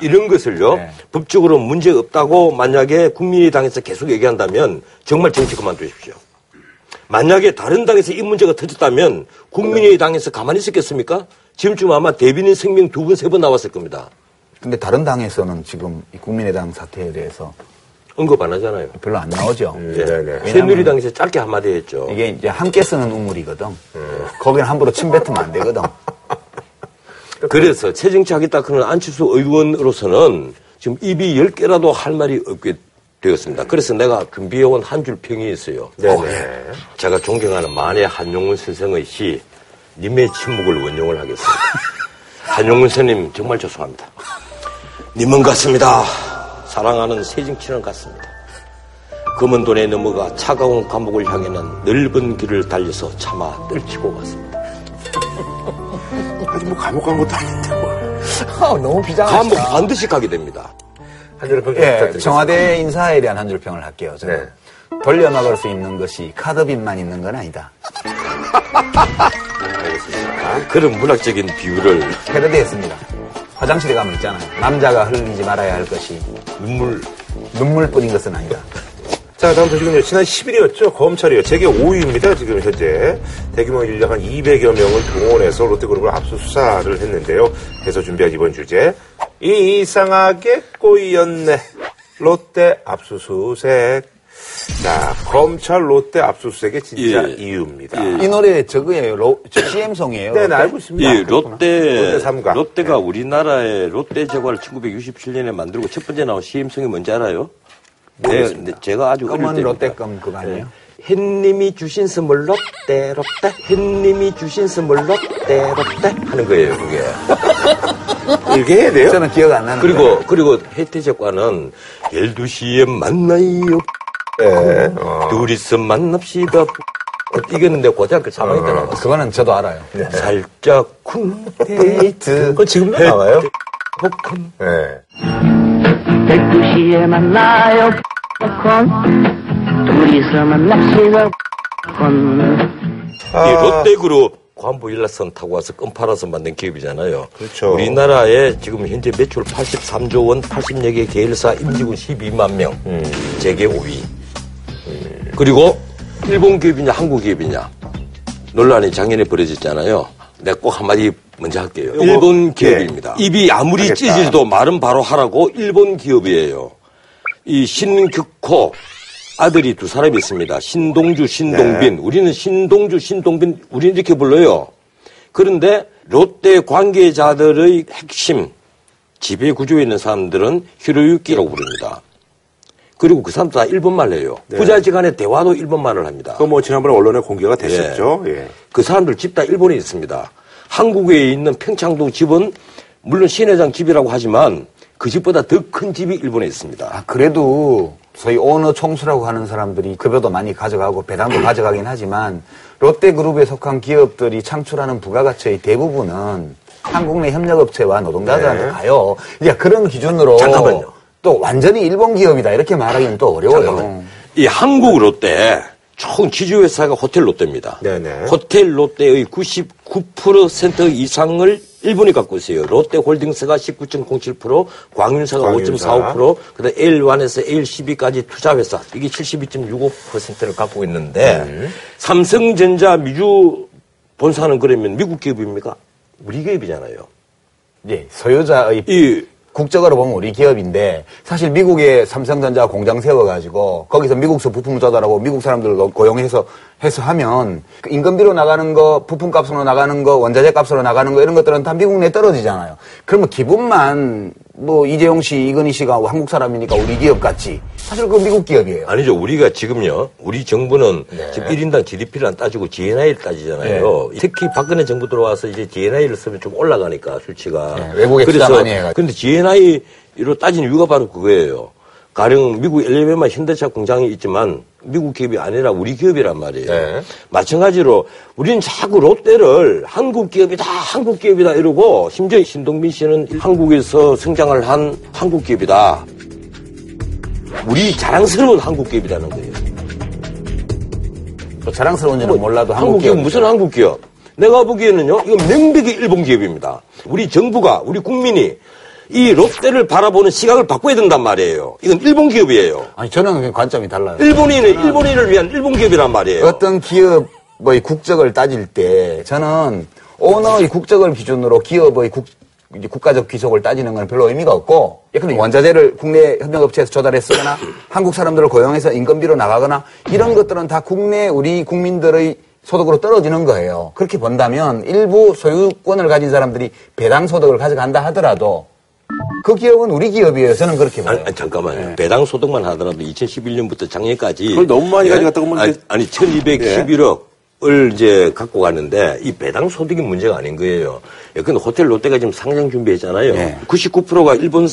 이런 것을요, 네. 법적으로 문제 없다고 만약에 국민의당에서 계속 얘기한다면 정말 정치 그만두십시오. 만약에 다른 당에서 이 문제가 터졌다면 국민의당에서 가만히 있었겠습니까? 지금쯤 아마 대변인 생명 두 번, 세 번 나왔을 겁니다. 근데 다른 당에서는 지금 이 국민의당 사태에 대해서 언급 안 하잖아요. 별로 안 나오죠. 예. 네네. 새누리당에서 짧게 한마디 했죠. 이게 이제 함께 쓰는 우물이거든. 거기는 함부로 침 뱉으면 안 되거든. 그래서 새정치하겠다 그런 안철수 의원으로서는 지금 입이 열 개라도 할 말이 없게 되었습니다. 그래서 내가 준비해온 한 줄 평이 있어요. 네네. 제가 존경하는 만해 한용운 선생의 시 님의 침묵을 원용을 하겠습니다. 한용운 선생님 정말 죄송합니다. 님은 같습니다. 사랑하는 새정치는 같습니다. 검은 돈에 넘어가 차가운 감옥을 향해는 넓은 길을 달려서 차마 떨치고 갔습니다. 아직 뭐 감옥 간 것도 아닌데 뭐. 아, 너무 비장하다. 감옥 반드시 가게 됩니다. 한 줄을 평 예. 청와대 인사에 대한 한 줄 평을 할게요. 저는. 네. 돌려막을 수 있는 것이 카드빚만 있는 건 아니다. 그런 문학적인 비유를 패러디했습니다. 화장실에 가면 있잖아요. 남자가 흘리지 말아야 할 것이 눈물 눈물뿐인 것은 아니다. 자, 다음 소식은요. 지난 10일이었죠. 검찰이요. 재계 5위입니다. 지금 현재. 대규모 인력 한 200여 명을 동원해서 롯데그룹을 압수수사를 했는데요. 그래서 준비한 이번 주제. 이상하게 꼬였네. 롯데 압수수색. 자, 검찰 롯데 압수수색의 진짜 예. 이유입니다. 예. 이 노래 저거예요. 로, 저 CM송이에요. 네, 네, 알고 있습니다. 예, 롯데, 롯데 삼가. 롯데가 우리나라의 롯데 제과를 1967년에 만들고 첫 번째 나온 CM송이 뭔지 알아요? 네, 네, 제가 아주 어릴 검은. 롯데껌 그거 아니에요? 햇님이 주신 선물 롯데 롯데 햇님이 주신 선물 롯데 롯데 하는 거예요 그게 이렇게 해야 돼요? 저는 기억 안 나는 그리고 그리고 혜태제과는 12시에 만나요 네. 어. 둘이서 만납시다 이겼는데 고등학교 3학년 때 나왔어 그거는 저도 알아요. 살짝 쿵 데이트. 그건 지금도 나와요? 복콘 네. 12시에 만나요 콘 둘이서 만납시다 콘 아, 이 롯데그룹 관부 일라선 타고 와서 껌 팔아서 만든 기업이잖아요. 그렇죠. 우리나라에 지금 현재 매출 83조 원, 80여 개 계열사 임직원 12만 명, 음. 재계 5위. 그리고 일본 기업이냐 한국 기업이냐 논란이 작년에 벌어졌잖아요. 내가 꼭 한마디 먼저 할게요. 일본 기업입니다. 예. 입이 아무리 알겠다. 찢어져도 말은 바로 하라고 일본 기업이에요. 이 신격호 아들이 두 사람이 있습니다. 신동주, 신동빈. 네. 우리는 신동주, 신동빈, 우리는 이렇게 불러요. 그런데 롯데 관계자들의 핵심, 지배 구조에 있는 사람들은 히로유키라고 부릅니다. 그리고 그 사람들 다 일본말 해요. 부자지 간의 대화도 일본말을 합니다. 그거 뭐 지난번에 언론에 공개가 됐었죠. 예. 그 사람들 집 다 일본에 있습니다. 한국에 있는 평창동 집은 물론 신회장 집이라고 하지만 그 집보다 더 큰 집이 일본에 있습니다. 아, 그래도 소위 오너 총수라고 하는 사람들이 급여도 많이 가져가고 배당도 가져가긴 하지만 롯데그룹에 속한 기업들이 창출하는 부가가치의 대부분은 한국 내 협력업체와 노동자들한테 네. 가요. 이제 그런 기준으로 잠깐만요. 또 완전히 일본 기업이다 이렇게 말하기는 또 어려워요. 이 한국 롯데 총 지주회사가 호텔 롯데입니다. 네네. 호텔 롯데의 99% 이상을 일본이 갖고 있어요. 롯데 홀딩스가 19.07%, 광윤사가 광윤사. 5.45%, 그다음 L1에서 L12까지 투자회사 이게 72.65%를 갖고 있는데 네. 삼성전자 미주 본사는 그러면 미국 기업입니까? 우리 기업이잖아요. 예, 소유자의 이 국적으로 보면 우리 기업인데 사실 미국에 삼성전자 공장 세워가지고 거기서 미국서 부품 조달하고 미국 사람들 고용해서 해서 하면 그 인건비로 나가는 거, 부품값으로 나가는 거, 원자재 값으로 나가는 거 이런 것들은 다 미국 내 떨어지잖아요. 그러면 기분만 뭐 이재용 씨, 이건희 씨가 한국 사람이니까 우리 기업 같지. 사실 그건 미국 기업이에요. 아니죠. 우리가 지금요, 우리 정부는 네. 지금 1인당 GDP를 안 따지고 GNI를 따지잖아요. 네. 특히 박근혜 정부 들어와서 이제 GNI를 쓰면 좀 올라가니까 수치가. 네, 외국에 투자 많이 해가지고. 근데 GNI로 따지는 이유가 바로 그거예요. 가령 미국 엘리베마 현대차 공장이 있지만 미국 기업이 아니라 우리 기업이란 말이에요. 네. 마찬가지로 우리는 자꾸 롯데를 한국 기업이다, 한국 기업이다 이러고 심지어 신동빈 씨는 한국에서 성장을 한 한국 기업이다. 우리 자랑스러운 한국 기업이라는 거예요. 또 자랑스러운지는 몰라도 한국 한국 기업 기업 무슨 한국 기업? 내가 보기에는요, 이건 명백히 일본 기업입니다. 우리 정부가, 우리 국민이 이 롯데를 바라보는 시각을 바꿔야 된단 말이에요. 이건 일본 기업이에요. 아니 저는 관점이 달라요. 일본인은 일본인을 위한 일본 기업이란 말이에요. 어떤 기업의 국적을 따질 때 저는 오너의 국적을 기준으로 기업의 국, 국가적 귀속을 따지는 건 별로 의미가 없고 예컨대 원자재를 국내 협력업체에서 조달해 쓰거나 한국 사람들을 고용해서 인건비로 나가거나 이런 것들은 다 국내 우리 국민들의 소득으로 떨어지는 거예요. 그렇게 본다면 일부 소유권을 가진 사람들이 배당 소득을 가져간다 하더라도 그 기업은 우리 기업이에요. 저는 그렇게 봐요. 아니, 아니, 잠깐만요. 배당 소득만 하더라도 2011년부터 작년까지 그걸 너무 많이 가져갔다고 하면 아니, 아니 1211억을 이제 갖고 가는데 이 배당 소득이 문제가 아닌 거예요. 예, 근데 호텔 롯데가 지금 상장 준비했잖아요. 네. 99%가 일본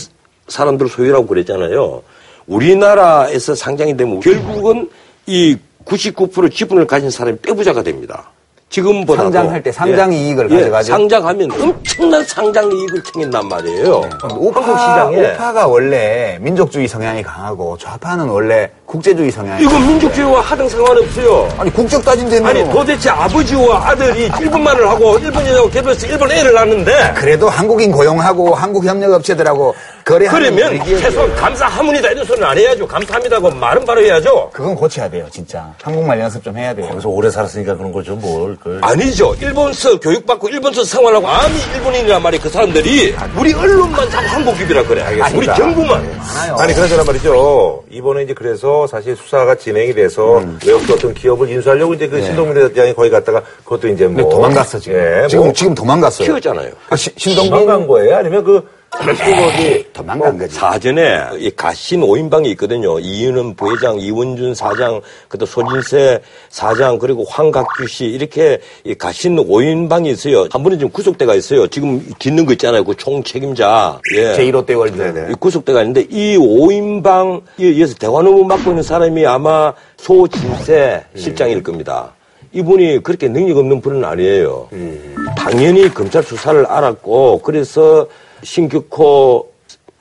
사람들 소유라고 그랬잖아요. 우리나라에서 상장이 되면 결국은 이 99% 지분을 가진 사람이 떼부자가 됩니다. 지금보다 상장할 때 상장 이익을 가져가죠. 상장하면 엄청난 상장 이익을 챙긴단 말이에요. 우파, 한국 시장에 우파가 원래 민족주의 성향이 강하고 좌파는 원래 국제주의 성향이 강한데. 민족주의와 하등 상관없어요. 아니 국적 따진다면 아니 도대체 아버지와 아들이 일본말을 하고 일본 여자하고 결혼해서 일본 애를 낳는데 그래도 한국인 고용하고 한국 협력 업체들하고 거래하는 그러면. 최소한 감사합니다 이런 소리는 안 해야죠. 감사합니다고 말은 바로 해야죠. 그건 고쳐야 돼요, 진짜. 한국말 연습 좀 해야 돼요. 그래서 오래 살았으니까 그런 거죠, 뭘. 그. 아니죠. 일본서 교육받고 일본서 생활하고 아니 일본인이란 말이 그 사람들이 우리 언론만 자꾸 한국입이라 그래. 우리 그러니까. 정부만. 아니, 그러잖아 말이죠. 이번에 이제 그래서 사실 수사가 진행이 돼서 음. 외국계 어떤 기업을 인수하려고 이제 그 신동민 회장이 거기 갔다가 그것도 이제 네. 뭐. 도망갔어, 지금. 예, 지금, 뭐 지금 도망갔어요. 키웠잖아요. 아, 시- 신동빈. 도망간 거예요? 아니면 그, 그 어디. 도망간 거지. 사전에 이 가신 5인방이 있거든요. 이윤은 부회장, 이원준 사장, 그또 소진세 사장, 그리고 황각규 씨 이렇게 이 가신 5인방이 있어요. 한 분은 지금 구속대가 있어요. 지금 짓는 거 있잖아요. 그 총 책임자. 예. 제1롯데 월드. 구속대가 있는데 이 5인방에 의해서 대관업무 맡고 있는 사람이 아마 소진세 실장일 겁니다. 이분이 그렇게 능력 없는 분은 아니에요. 당연히 검찰 수사를 알았고 그래서 신격호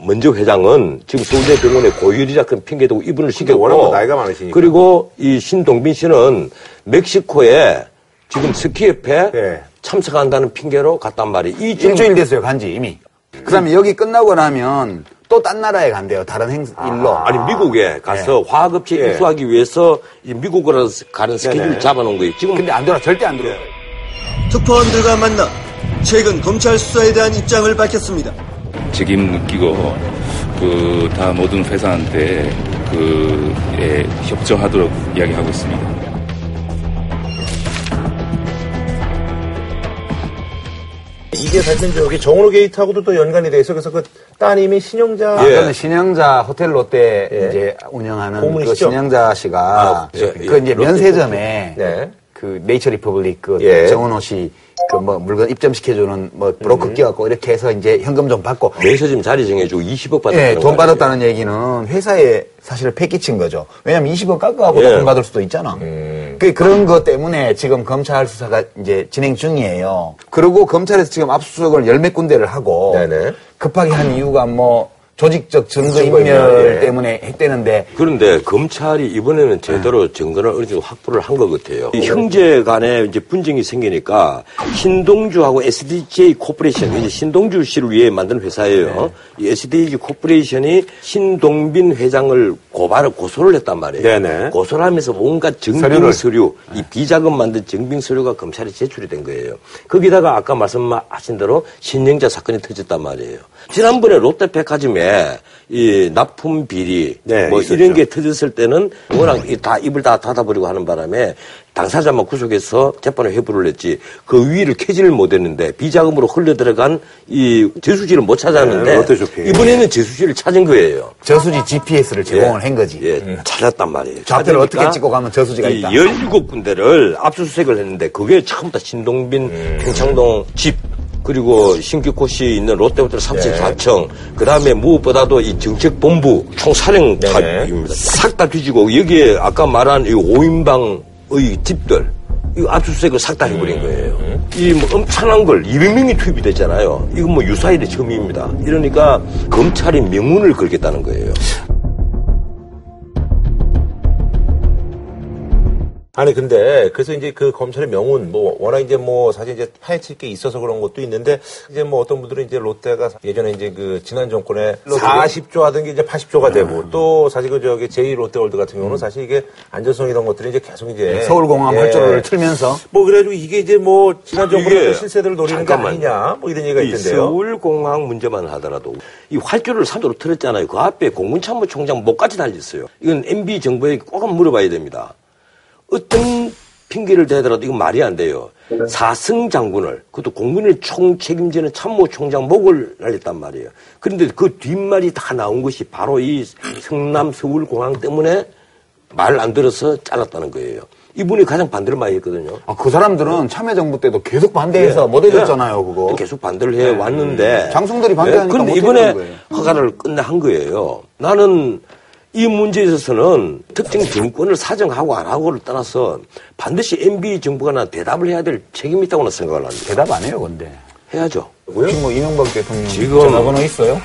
먼저 회장은 지금 서울대병원에 고율이자 큰 핑계대고 이분을 시켰고 워낙 뭐 나이가 많으시니까. 그리고 이 신동빈 씨는 멕시코에 지금 스키협회 예. 참석한다는 핑계로 갔단 말이에요. 이 일주일 됐어요, 간지 이미. 그 다음에 여기 끝나고 나면 또 딴 나라에 간대요. 다른 행, 일로. 아 니 미국에 가서 화학업체 예. 입수하기 위해서 이 미국으로 가는 스케줄 네네. 잡아놓은 거예요. 지금 근데 안 들어, 절대 안 들어. 특파원들과 만나 최근 검찰 수사에 대한 입장을 밝혔습니다. 책임 느끼고 그 다 모든 회사한테 그에 협조하도록 이야기하고 있습니다. 이게 사실은 저기 정은호 게이트하고도 또 연관이 돼 있어. 그래서 그 따님이 신영자. 아, 예. 저는 신영자 호텔 롯데 예. 이제 운영하는 그 고문이시죠? 신영자 씨가 아, 예, 그 예. 이제 면세점에 네. 그 네이처 리퍼블릭 그 예. 정은호 씨 그 뭐 물건 입점시켜주는 뭐 브로커 음. 끼갖고 이렇게 해서 이제 현금 좀 받고 매서 지금 자리 정해주고 20억 받았다는 예, 거 돈? 받았다는 얘기는 회사에 사실 패기친 거죠. 왜냐면 20억 깎아갖고 예. 돈 받을 수도 있잖아. 그 그런 것 때문에 지금 검찰 수사가 이제 진행 중이에요. 그리고 검찰에서 지금 압수수색을 열 몇 군데를 하고 네네. 급하게 한 이유가 뭐 조직적 증거 증거인멸, 인멸 예. 때문에 했대는데 그런데 검찰이 이번에는 제대로 증거를 어느 정도 확보를 한 것 같아요. 이 형제 간에 이제 분쟁이 생기니까 신동주하고 SDJ 코퍼레이션, 이제 신동주 씨를 위해 만든 회사예요. 이 SDJ 코퍼레이션이 신동빈 회장을 고발을 고소를 했단 말이에요. 네네. 고소를 하면서 뭔가 증빙 서류를. 서류, 이 비자금 만든 증빙 서류가 검찰에 제출이 된 거예요. 거기다가 아까 말씀하신 대로 신영자 사건이 터졌단 말이에요. 지난번에 롯데백화점에 이 납품 비리 네, 뭐 있었죠. 이런 게 터졌을 때는 워낙 이다 입을 다 닫아버리고 하는 바람에 당사자만 구속해서 재판에 회부를 했지 그 위를 캐지를 못했는데 비자금으로 흘러 들어간 이 저수지를 못 찾았는데 네. 이번에는 저수지를 찾은 거예요. 저수지 GPS를 제공을 한 거지. 예, 찾았단 말이에요. 좌표를 어떻게 찍고 가면 저수지가 이 있다. 17군데를 압수수색을 했는데 그게 처음부터 신동빈 평창동 집 그리고 신규코 씨 있는 롯데호텔 34층 그 다음에 무엇보다도 이 정책본부 총사령탑입니다. 싹 다 뒤지고 여기에 아까 말한 이 5인방의 집들 이 압수수색을 싹 다 해버린 거예요. 이뭐 엄청난 걸 200명이 투입이 됐잖아요. 이건 뭐 유사일의 처음입니다. 이러니까 검찰이 명운을 걸겠다는 거예요. 아니 근데 그래서 이제 그 검찰의 명운 뭐 워낙 이제 뭐 사실 이제 파헤칠 게 있어서 그런 것도 있는데 이제 뭐 어떤 분들은 이제 롯데가 예전에 이제 그 지난 정권에 40조 하던 게 이제 80조가 되고 또 사실 그 저기 제2 롯데월드 같은 경우는 사실 이게 안전성 이런 것들이 이제 계속 이제 서울공항 예. 활주로를 틀면서 뭐 그래가지고 이게 이제 뭐 지난 정권에 실세들을 노리는 게 잠깐만요. 아니냐 뭐 이런 얘기가 이 있던데요. 서울공항 문제만 하더라도 이 활주로를 산으로 틀었잖아요. 그 앞에 공군참모총장 목까지 달렸어요. 이건 MB 정부에 꼭 한번 물어봐야 됩니다. 어떤 핑계를 대더라도 이건 말이 안 돼요. 사승 장군을 그것도 공군의 총 책임지는 참모총장 목을 날렸단 말이에요. 그런데 그 뒷말이 다 나온 것이 바로 이 성남 서울공항 때문에 말 안 들어서 잘랐다는 거예요. 이분이 가장 반대를 많이 했거든요. 아, 그 사람들은 참여정부 때도 계속 반대해서 못 해줬잖아요, 그거. 계속 반대를 해 왔는데. 장성들이 반대하니까 그런데 못 이번에. 허가를 끝내 한 거예요. 나는 이 문제에 있어서는 특정 정권을 사정하고 안 하고를 떠나서 반드시 MB 정부가 나 대답을 해야 될 책임이 있다고 는 생각을 합니다. 대답 안 해요, 근데. 해야죠. 혹시 뭐 이명박 대통령 지금- 전화번호 있어요?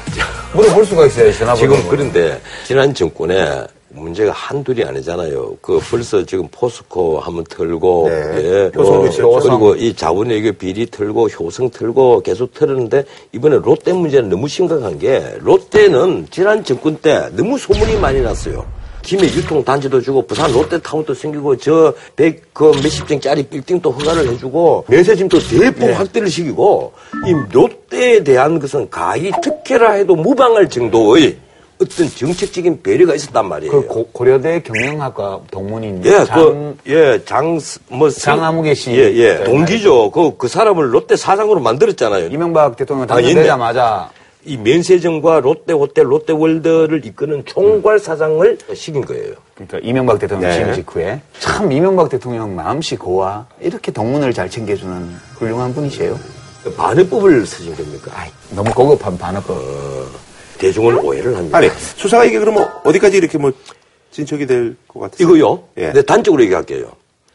물어볼 수가 있어요, 전화번호. 지금 그런데 지난 정권에 문제가 한둘이 아니잖아요. 그 벌써 지금 포스코 한번 틀고, 네. 예, 있었죠. 그리고 이 자본외교 비리 틀고 효성 틀고 계속 틀었는데 이번에 롯데 문제는 너무 심각한 게 롯데는 지난 정권 때 너무 소문이 많이 났어요. 김해 유통단지도 주고 부산 롯데타운도 생기고 저 백 그 몇십 층짜리 빌딩도 허가를 해주고 매세짐도 대폭 확대를 시키고 이 롯데에 대한 것은 가히 특혜라 해도 무방할 정도의 어떤 정책적인 배려가 있었단 말이에요. 그 고, 고려대 경영학과 동문인 예, 장, 그, 예, 장, 뭐, 장아무개 씨. 예, 예. 네, 동기죠. 그, 그 사람을 롯데 사장으로 만들었잖아요. 이명박 대통령 아. 당선되자마자 이 면세점과 롯데 호텔, 롯데월드를 이끄는 총괄 사장을 시킨 거예요. 그러니까 이명박 대통령 네. 취임 직후에 참 이명박 대통령 마음씨 고와 이렇게 동문을 잘 챙겨주는 훌륭한 분이세요. 반어법을 쓰신 겁니까? 아이, 너무 고급한 반어법. 대중을 오해를 합니다. 아니 수사가 이게 그러면 어디까지 이렇게 뭐 진척이 될 것 같아요? 이거요? 예. 네, 단적으로 얘기할게요.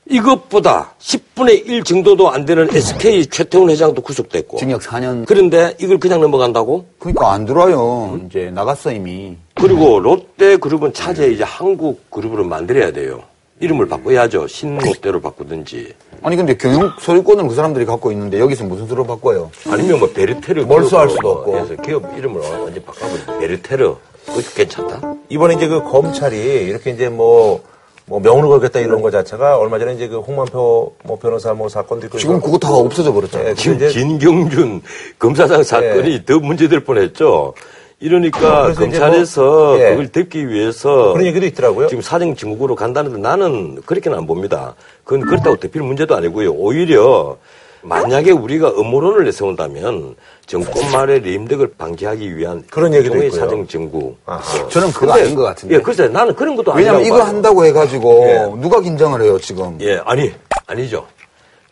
이것보다 10분의 1 정도도 안 되는 SK 최태훈 회장도 구속됐고. 징역 4년. 그런데 이걸 그냥 넘어간다고? 그러니까 안 들어요. 이제 나갔어 이미. 그리고 롯데 그룹은 차제 이제 한국 그룹으로 만들어야 돼요. 이름을 바꿔야죠. 신롯데로 바꾸든지. 아니 근데 경영 소유권을 그 사람들이 갖고 있는데 여기서 무슨 수로 바꿔요? 아니면 뭐 베르테르 몰수할 수도 없고. 해서 기업 이름을 완전 바꿔버려. 베르테르. 그것도 괜찮다. 이번에 이제 그 검찰이 이렇게 이제 뭐, 뭐 명운을 걸겠다 이런 거 자체가 얼마 전에 이제 그 홍만표 뭐 변호사 뭐 사건도 있고 지금 그거 다 없어져 버렸잖아요. 예, 지금 이제 김경준 검사장 사건이 더 문제될 뻔했죠. 이러니까 이제 검찰에서 뭐, 예. 그걸 덮기 위해서 그런 얘기도 있더라고요. 지금 사정 증국으로 간다는데 나는 그렇게는 안 봅니다. 그건 그렇다고 덮일 문제도 아니고요. 오히려 만약에 우리가 음모론을 내세운다면 정권 말의 림덕을 방지하기 위한 그런 얘기도 있고요. 사정 증국. 아하. 저는 그거 근데- 아닌 것 같은데. 예, 글쎄 나는 그런 것도 왜냐면 아니라고 이거 봐요. 한다고 해가지고 예. 누가 긴장을 해요 지금? 예, 아니 아니죠.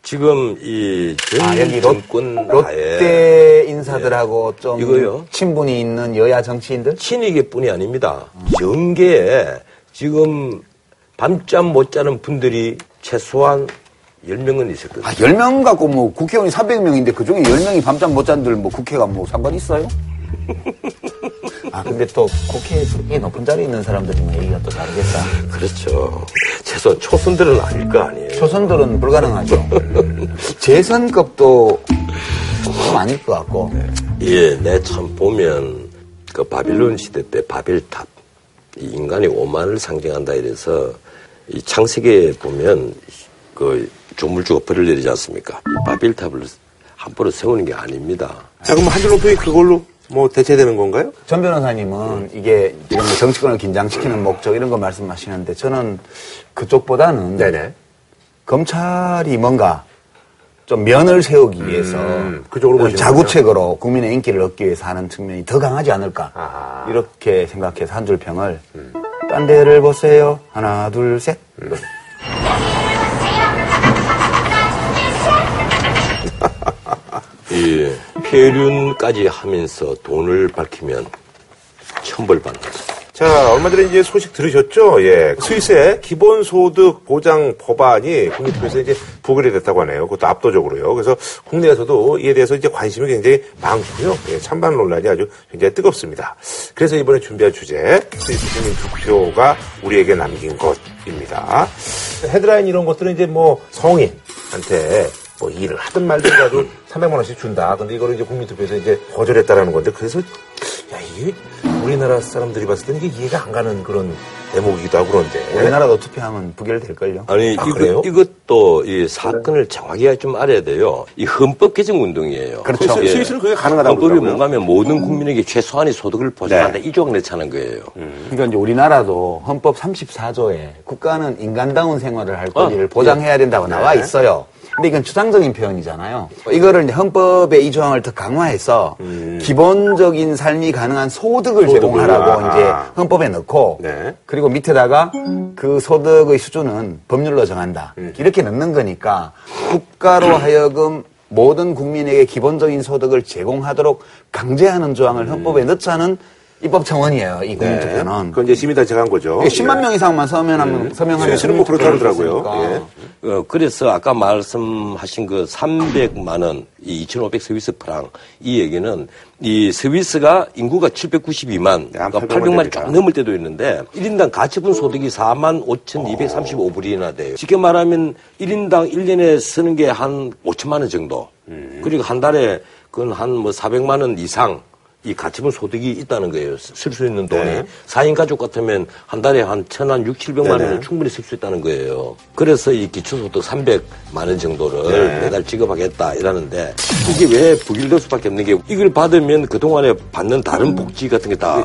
지금 이전 아 여기 롯, 정권 롯데 인사들하고 좀 이거요? 친분이 있는 여야 정치인들? 친이계뿐이 아닙니다. 정계에 지금 밤잠 못 자는 분들이 최소한 10명은 있었거든요. 아, 10명 갖고 뭐 국회의원이 300명인데 그 중에 10명이 밤잠 못 잔들 뭐 국회가 뭐 상관 있어요? 아, 근데 또 국회에 높은 자리에 있는 사람들이면 얘기가 또 다르겠다. 그렇죠. 최소한 초선들은 아닐 거 아니에요. 초선들은 불가능하죠. 재선급도 좀 아닐 것 같고. 예, 내 참 보면 그 바빌론 시대 때 바벨탑 이 인간이 오만을 상징한다 이래서 이 창세기에 보면 그 조물주가 벌을 내리지 않습니까? 이 바벨탑을 함부로 세우는 게 아닙니다. 자, 그럼 한줄 높이 그걸로 뭐 대체되는 건가요? 전 변호사님은 이게 이런 뭐 정치권을 긴장시키는 목적 이런 거 말씀하시는데 저는 그쪽보다는 네네. 검찰이 뭔가 좀 면을 세우기 위해서 음, 그쪽으로. 자구책으로 국민의 인기를 얻기 위해서 하는 측면이 더 강하지 않을까 아하. 이렇게 생각해서 한 줄 평을 딴 데를 보세요 하나 둘셋이 폐륜까지 하면서 돈을 밝히면 천벌받는다. 자, 얼마 전에 이제 소식 들으셨죠? 예. 스위스의 기본소득 보장 법안이 국민투표에서 이제 부결이 됐다고 하네요. 그것도 압도적으로요. 그래서 국내에서도 이에 대해서 이제 관심이 굉장히 많고요. 예, 찬반 논란이 아주 굉장히 뜨겁습니다. 그래서 이번에 준비한 주제, 스위스 주민 투표가 우리에게 남긴 것. 헌법입니다. 헤드라인 이런 것들은 이제 뭐 성인한테 뭐 일을 하든 말든 가지고 300만 원씩 준다. 근데 이거를 이제 국민투표에서 이제 거절했다라는 건데 그래서 야 이게 우리나라 사람들이 봤을 때는 이게 이해가 안 가는 그런 대목이기도 하고 그런데 우리나라도 투표하면 부결될걸요. 아니 아, 그래요? 이것도 이 사건을 정확히 좀 알아야 돼요. 이 헌법 개정 운동이에요. 그렇죠. 스위- 스위스는 그게 가능하다고 헌법이. 뭔가 하면 모든 국민에게 최소한의 소득을 보장한다 네. 이 조항을 내차는 거예요. 그러니까 이제 우리나라도 헌법 34조에 국가는 인간다운 생활을 할 권리를 어, 보장해야 된다고 나와 있어요. 근데 이건 추상적인 표현이잖아요. 이거를 이제 헌법의 이 조항을 더 강화해서 기본적인 삶이 가능한 소득을 소득을, 제공하라고 아. 이제 헌법에 넣고 네. 그리고 밑에다가 그 소득의 수준은 법률로 정한다. 이렇게 넣는 거니까 국가로 하여금 모든 국민에게 기본적인 소득을 제공하도록 강제하는 조항을 헌법에 넣자는 입법 청원이에요. 이 국민투표는. 그건 이제 시민단체가 한 거죠. 이게 10만 명 이상만 서명하면 서명하면 스위스는 뭐 그렇다 그러더라고요. 예. 어, 그래서 아까 말씀하신 그 300만 원, 이 2,500 스위스 프랑 이 얘기는 이 스위스가 인구가 792만, 네, 한 그러니까 800만 800만이 되니까. 좀 넘을 때도 있는데 1인당 가처분 소득이 4만 5,235불이나 돼요. 쉽게 말하면 1인당 1년에 쓰는 게 한 5천만 원 정도. 그리고 한 달에 그건 한 뭐 400만 원 이상 이 가처분 소득이 있다는 거예요. 쓸 수 있는 돈이. 네. 사 4인 가족 같으면 한 달에 한 천 한 6, 700만 네네. 원을 충분히 쓸 수 있다는 거예요. 그래서 이 기초소득 300만 원 정도를 네. 매달 지급하겠다 이러는데 이게 왜 부길될 수밖에 없는 게 이걸 받으면 그동안에 받는 다른 복지 같은 게다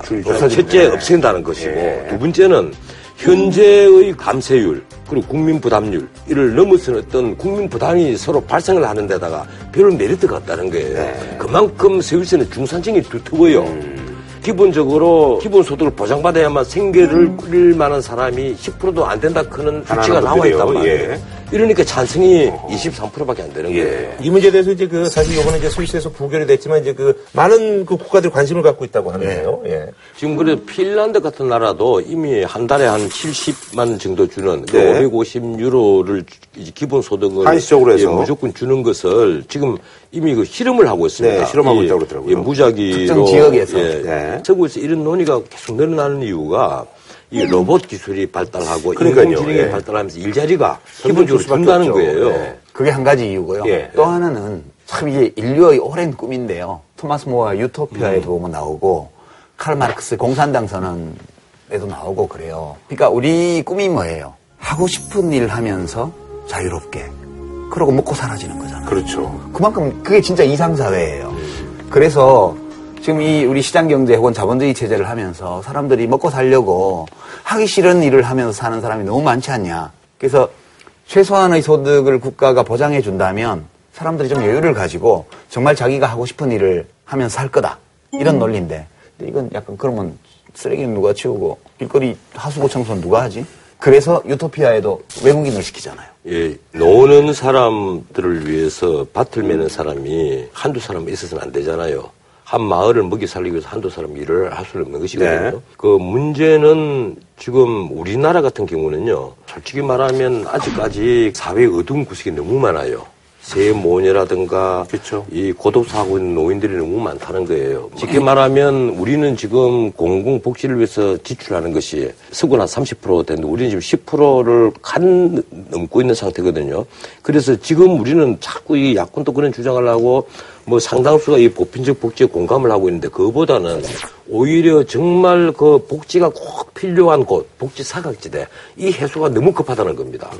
첫째 없앤다는 것이고 두 번째는 현재의 감세율 그리고 국민 부담률 이를 넘어서는 어떤 국민 부담이 서로 발생을 하는 데다가 별 메리트가 없다는 거예요. 그만큼 스위스는 중산층이 두터워요. 기본적으로 기본소득을 보장받아야만 생계를 꾸릴 만한 사람이 10%도 안 된다 그런 수치가 나와 있단. 말이에요. 예. 이러니까 찬성이 23%밖에 안 되는 거예요. 예. 이 문제에 대해서 이제 그 사실 이번에 이제 스위스에서 부결이 됐지만 이제 그 많은 그 국가들이 관심을 갖고 있다고 하는데요. 예. 지금 그래 핀란드 같은 나라도 이미 한 달에 한 70만 원 정도 주는 그 네. 550 유로를 기본 소득을 한시적으로 해서. 예, 무조건 주는 것을 지금 이미 그 실험을 하고 있습니다. 네, 실험하고 이- 있다고 그러더라고요. 예, 무작위로 특정 지역에서. 예, 네. 서구에서 이런 논의가 계속 늘어나는 이유가 이 로봇 기술이 발달하고 그러니까요. 인공지능이 예. 발달하면서 일자리가 기본적으로 준다는. 거예요. 네. 그게 한 가지 이유고요. 예. 또 하나는 참 이게 인류의 오랜 꿈인데요. 토마스 모어 유토피아에도 보면 나오고 칼 마르크스 공산당 선언에도 나오고 그래요. 그러니까 우리 꿈이 뭐예요? 하고 싶은 일 하면서 자유롭게 그러고 먹고 사라지는 거잖아요. 그렇죠. 그만큼 그게 진짜 이상사회예요. 그래서 지금 이 우리 시장 경제 혹은 자본주의 체제를 하면서 사람들이 먹고 살려고 하기 싫은 일을 하면서 사는 사람이 너무 많지 않냐. 그래서 최소한의 소득을 국가가 보장해 준다면 사람들이 좀 여유를 가지고 정말 자기가 하고 싶은 일을 하면서 살 거다. 이런 논리인데. 근데 이건 약간 그러면 쓰레기는 누가 치우고 길거리 하수구 청소는 누가 하지? 그래서 유토피아에도 외국인을 시키잖아요. 예, 노는 사람들을 위해서 밭을 매는 사람이 한두 사람 있어서는 안 되잖아요. 한 마을을 먹이 살리기 위해서 한두 사람 일을 할 수는 없는 것이거든요. 네. 그 문제는 지금 우리나라 같은 경우는요, 솔직히 말하면 아직까지 사회 어두운 구석이 너무 많아요. 세모녀라든가 그쵸. 이 고독사 하고 있는 노인들이 너무 많다는 거예요. 쉽게 말하면 우리는 지금 공공복지를 위해서 지출하는 것이 서구는 한30% 되는데 우리는 지금 10%를 간 넘고 있는 상태거든요. 그래서 지금 우리는 자꾸 이 야권도 그런 주장을 하고 뭐 상당수가 이 보편적 복지에 공감을 하고 있는데 그거보다는 오히려 정말 그 복지가 꼭 필요한 곳, 복지 사각지대 이 해소가 너무 급하다는 겁니다.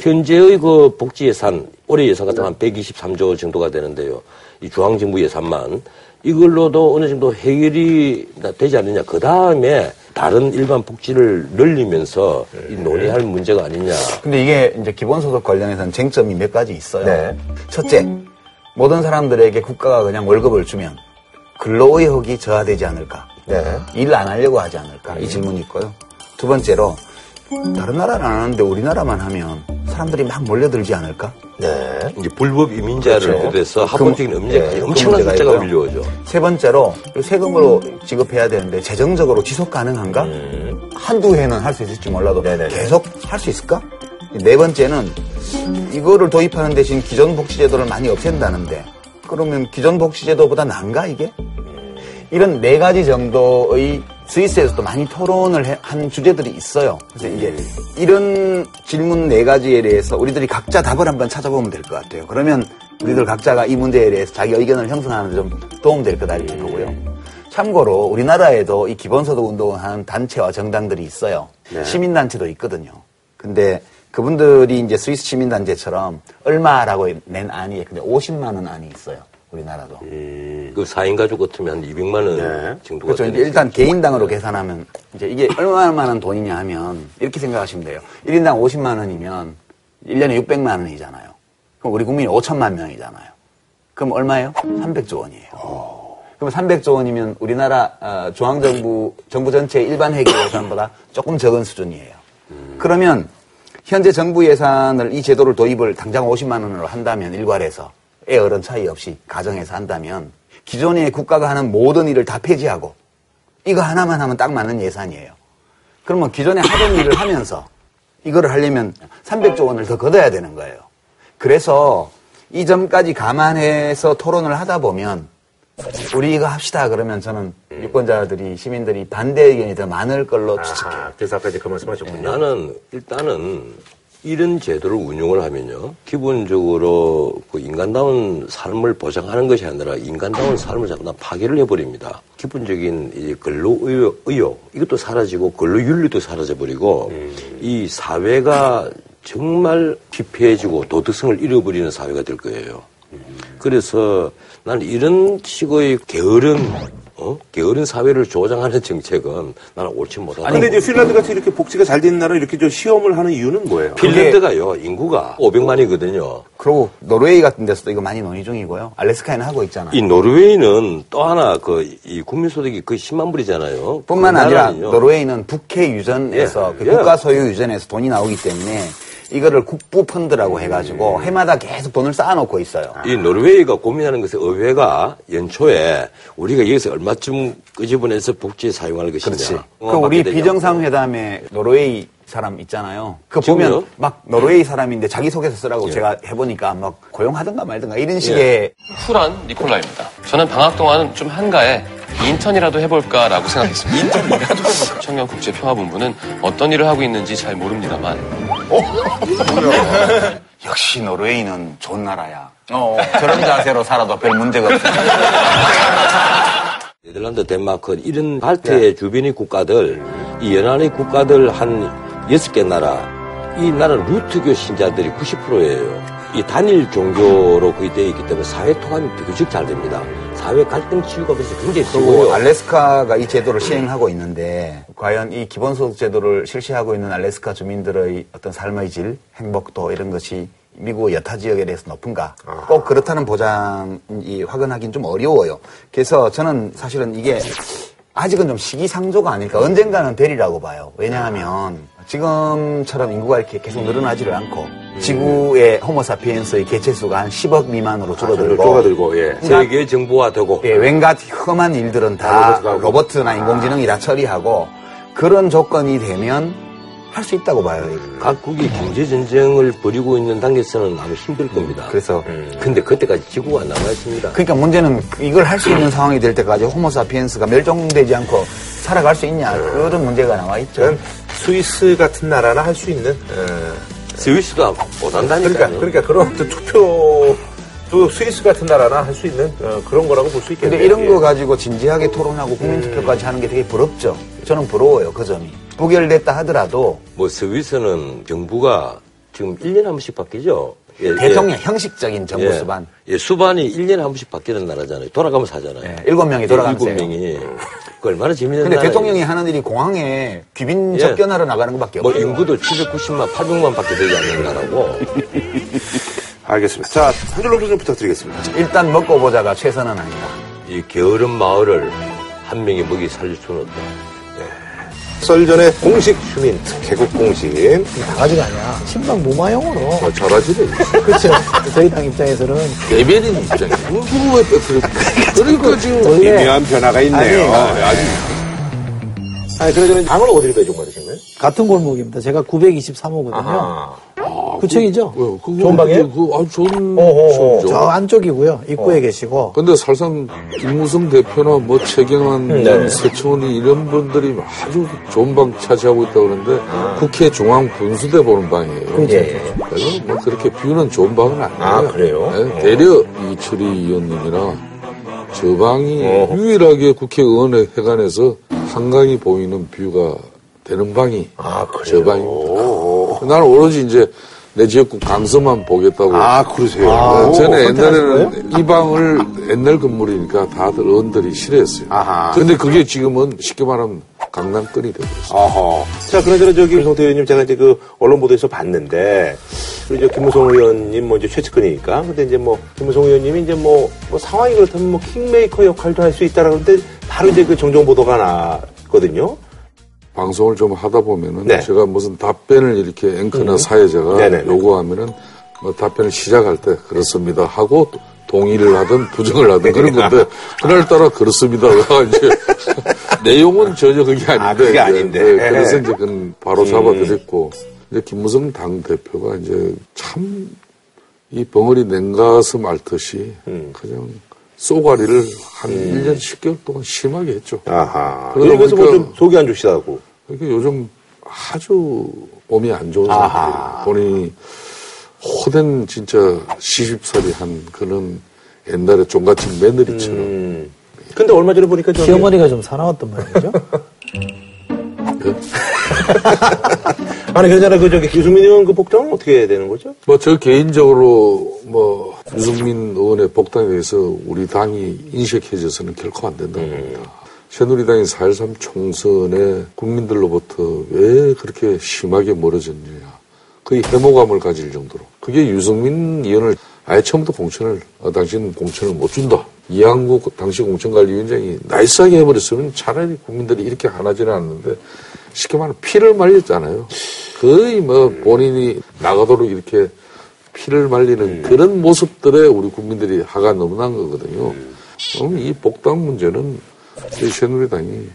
현재의 그 복지 예산 올해 예산 같은 한 123조 정도가 되는데요. 이 중앙 정부 예산만 이걸로도 어느 정도 해결이 되지 않느냐. 그 다음에 다른 일반 복지를 늘리면서 이 논의할 문제가 아니냐. 근데 이게 이제 기본소득 관련해서는 쟁점이 몇 가지 있어요. 네. 첫째, 모든 사람들에게 국가가 그냥 월급을 주면 근로의혹이 저하되지 않을까? 네. 일을 안 하려고 하지 않을까? 이 질문이 있고요. 두 번째로, 다른 나라는 안 하는데 우리나라만 하면 사람들이 막 몰려들지 않을까? 네. 이제 불법 이민자를 그렇죠. 비롯해서 그 합법적인 음식까지 예, 그 엄청난 숫자가. 밀려오죠. 세 번째로, 세금으로 지급해야 되는데 재정적으로 지속 가능한가? 한두 해는 할 수 있을지 몰라도 네네네. 계속 할 수 있을까? 네 번째는 이거를 도입하는 대신 기존 복지제도를 많이 없앤다는데 그러면 기존 복지제도보다 난가 이게? 이런 네 가지 정도의 스위스에서 또 많이 토론을 해- 한 주제들이 있어요. 그래서 이제 이런 질문 네 가지에 대해서 우리들이 각자 답을 한번 찾아보면 될 것 같아요. 그러면 우리들 각자가 이 문제에 대해서 자기 의견을 형성하는 데 좀 도움될 거다 이렇게 보고요. 참고로 우리나라에도 이 기본소득 운동을 하는 단체와 정당들이 있어요. 시민단체도 있거든요. 근데 그분들이 이제 스위스 시민단체처럼 얼마라고 낸 안이 근데 50만 원 안이 있어요. 우리나라도. 그 4인 가족 같으면 한 200만 원 정도가 그렇죠. 이제 일단 개인당으로 계산하면 이제 이게 얼마만한 돈이냐 하면 이렇게 생각하시면 돼요. 1인당 50만 원이면 1년에 600만 원이잖아요. 그럼 우리 국민이 5천만 명이잖아요. 그럼 얼마예요? 300조 원이에요. 그럼 300조 원이면 우리나라 어, 중앙정부 정부 전체 일반 회계 예산보다 조금 적은 수준이에요. 그러면 현재 정부 예산을 이 제도를 도입을 당장 50만 원으로 한다면 일괄해서 애 어른 차이 없이 가정에서 한다면 기존의 국가가 하는 모든 일을 다 폐지하고 이거 하나만 하면 딱 맞는 예산이에요. 그러면 기존에 하던 일을 하면서 이거를 하려면 300조 원을 더 걷어야 되는 거예요. 그래서 이 점까지 감안해서 토론을 하다 보면 우리 이거 합시다 그러면 저는 유권자들이 시민들이 반대 의견이 더 많을 걸로 추측해요. 아, 그래서 아까 이제 그 말씀하셨군요. 나는 일단은 이런 제도를 운용을 하면요. 기본적으로 그 인간다운 삶을 보장하는 것이 아니라 인간다운 삶을 자꾸 다 파괴를 해버립니다. 기본적인 이 근로의욕, 의욕, 이것도 사라지고 근로 윤리도 사라져버리고 이 사회가 정말 피폐해지고 도덕성을 잃어버리는 사회가 될 거예요. 그래서 나는 이런 식의 게으른 어? 게으른 사회를 조장하는 정책은 나는 옳지 못하다. 근데 이제 핀란드 같이 이렇게 복지가 잘 된 나라 이렇게 좀 시험을 하는 이유는 뭐예요? 핀란드가요 인구가 500만이거든요. 그리고 노르웨이 같은 데서도 이거 많이 논의 중이고요. 알래스카에는 하고 있잖아요. 이 노르웨이는 또 하나 그 이 국민소득이 거의 10만 불이잖아요. 뿐만 그 아니라 나라는요. 노르웨이는 북해 유전에서 예, 그 예. 국가 소유 유전에서 돈이 나오기 때문에 이거를 국부 펀드라고 해가지고 해마다 계속 돈을 쌓아놓고 있어요. 이 노르웨이가 고민하는 것은 의회가 연초에 우리가 여기서 얼마쯤 끄집어내서 복지에 사용할 것이냐. 그렇지. 어, 그 우리. 비정상회담에 노르웨이 사람 있잖아요. 그? 보면 막 노르웨이 사람인데 자기 소개서 쓰라고 예. 제가 해보니까 막 고용하든가 말든가 이런 식의 쿨한 니콜라입니다. 저는 방학 동안 좀 한가해 인턴이라도 해볼까라고 생각했습니다. 인턴이라도? 청년국제평화본부는 어떤 일을 하고 있는지 잘 모릅니다만 역시 노르웨이는 좋은 나라야. 어, 저런 자세로 살아도 별 문제가 없어. 네덜란드, 덴마크 이런 발트의 주변의 국가들, 이 연안의 국가들 한 여섯 개 나라, 이 나라는 루트교 신자들이 90%예요. 이 단일 종교로 거의 되어 있기 때문에 사회 통합이 비교적 잘 됩니다. 사회 갈등 치유가 그래서 굉장히 쉬워요. 알래스카가 이 제도를 시행하고 있는데 과연 이 기본소득 제도를 실시하고 있는 알래스카 주민들의 어떤 삶의 질, 행복도 이런 것이 미국 여타 지역에 대해서 높은가? 꼭 그렇다는 보장이 확인하기는 좀 어려워요. 그래서 저는 사실은 이게 아직은 좀 시기상조가 아닐까. 언젠가는 되리라고 봐요. 왜냐하면 지금처럼 인구가 이렇게 계속 늘어나지를 않고 지구의 호모사피엔스의 개체수가 한 10억 미만으로 줄어들고 쪼가들고, 예. 세계 정보화되고 예, 웬갓 험한 일들은 다 아. 로버트나 인공지능이 다 처리하고 그런 조건이 되면 할 수 있다고 봐요. 각국이 경제 전쟁을 벌이고 있는 단계에서는 아마 힘들 겁니다. 그래서 근데 그때까지 지구가 남아 있습니다. 그러니까 문제는 이걸 할 수 있는 상황이 될 때까지 호모사피엔스가 멸종되지 않고 살아갈 수 있냐 그런 문제가 나와 있죠. 스위스 같은 나라나 할 수 있는 어, 스위스도 못한다니까요. 그러니까 그러니까 그런 어떤 투표도 스위스 같은 나라나 할 수 있는 어, 그런 거라고 볼 수 있겠네요. 근데 이런 예. 거 가지고 진지하게 토론하고 국민투표까지 하는 게 되게 부럽죠. 저는 부러워요 그 점이. 부결됐다 하더라도 뭐 스위스는 정부가 지금 1년에 한 번씩 바뀌죠. 예, 대통령 예. 형식적인 정부 예. 수반 예, 수반이 1년에 한 번씩 바뀌는 나라잖아요. 돌아가면서 하잖아요. 예, 일곱 명이 돌아가면서 일곱 명이. 그 얼마나 재밌는 근데. 대통령이 하는 일이 공항에 귀빈 예. 접견하러 나가는 것밖에 뭐 없어요. 인구도 790만, 800만 밖에 되지 않는 나라고. 알겠습니다. 자, 한 줄로 좀 부탁드리겠습니다. 일단 먹고 보자가 최선은 아니다. 이 게으른 마을을 한 명이 먹이 살릴 수는 없다. 썰 전에 공식 휴민트, 개국 공식. 바가지가 아니야. 신방 무마용으로. 어, 저라지네. 그렇죠. 저희 당 입장에서는 대변인 입장에 누구의 그러니까 지금 원래 미묘한 변화가 있네요. 아주. 아니, 그러저는 당을 어디로 배정 받으신 거예요? 같은 골목입니다. 제가 923호거든요. 아하. 구청이죠? 그, 그거 좋은 방이에요? 그, 아주 좋은 어허. 시험이죠. 저 안쪽이고요. 입구에 계시고. 근데 사실상 김무성 대표나 뭐 최경환 네. 전 세청원이 이런 분들이 아주 좋은 방 차지하고 있다고 그러는데 국회 중앙 분수대 보는 방이에요. 예. 그래서 뭐 그렇게 뷰는 좋은 방은 아니에요. 아, 그래요? 네, 대려 이철희 의원님이나 저 방이 어허. 유일하게 국회의원회 회관에서 한강이 보이는 뷰가 되는 방이 아, 저 그래요? 방입니다. 나는 오로지 이제 내 지역구 강서만 보겠다고 아, 그러세요? 네, 저는 선택하신 옛날에는 이 방을 옛날 건물이니까 다들 어른들이 싫어했어요. 아하. 근데 그게 지금은 쉽게 말하면 강남권이 되버렸어요. 자, 그나저나 저기 김성태 의원님 제가 이제 그 언론 보도에서 봤는데, 그리고 이제 김무성 의원님 뭐 이제 최측근이니까. 근데 이제 뭐 김무성 의원님이 이제 뭐, 뭐 상황이 그렇다면 뭐 킹메이커 역할도 할 수 있다라고 그러는데 바로 이제 그 정정 보도가 났거든요. 방송을 좀 하다 보면은 네. 제가 무슨 답변을 이렇게 앵커나 사회자가 네네네. 요구하면은 뭐 답변을 시작할 때 그렇습니다 하고 또 동의를 하든 부정을 하든 그런 건데 그날따라 그렇습니다가 이제 내용은 전혀 그게 아닌데 아, 그게 이제. 네, 그래서 이제 그건 바로 잡아드렸고 음. 이제 김무성 당 대표가 이제 참 이 벙어리 냉가슴 앓듯이 음. 그냥 쏘가리를 한 1년 10개월 동안 심하게 했죠. 아하. 그러다 뭐 보니까- 좀 속이 안 좋시다고. 그러니까 요즘 아주 몸이 안 좋은. 상태예요. 본인이 호된 진짜 시집살이 한 그런 옛날에 종갓집 며느리처럼 음. 근데 얼마 전에 보니까 저기 시어머니가 좀 사나웠단 말이죠. 아니 그러잖아 그 저기 유승민 의원 그 복당은 어떻게 되는 거죠? 뭐 저 개인적으로 뭐 유승민 의원의 복당에 대해서 우리 당이 인식해져서는 결코 안 된다고 봅니다. 새누리당이 4.13 총선에 국민들로부터 왜 그렇게 심하게 멀어졌느냐. 거의 해모감을 가질 정도로. 그게 유승민 의원을 아예 처음부터 공천을, 어, 당신 공천을 못 준다. 이항국 당시 공천관리위원장이 나이스하게 해버렸으면 차라리 국민들이 이렇게 하나지는 않는데 쉽게 말하면 피를 말렸잖아요. 거의 뭐 본인이 나가도록 이렇게 피를 말리는 그런 모습들에 우리 국민들이 화가 너무 난 거거든요. 그럼 이 복당 문제는 새누리당이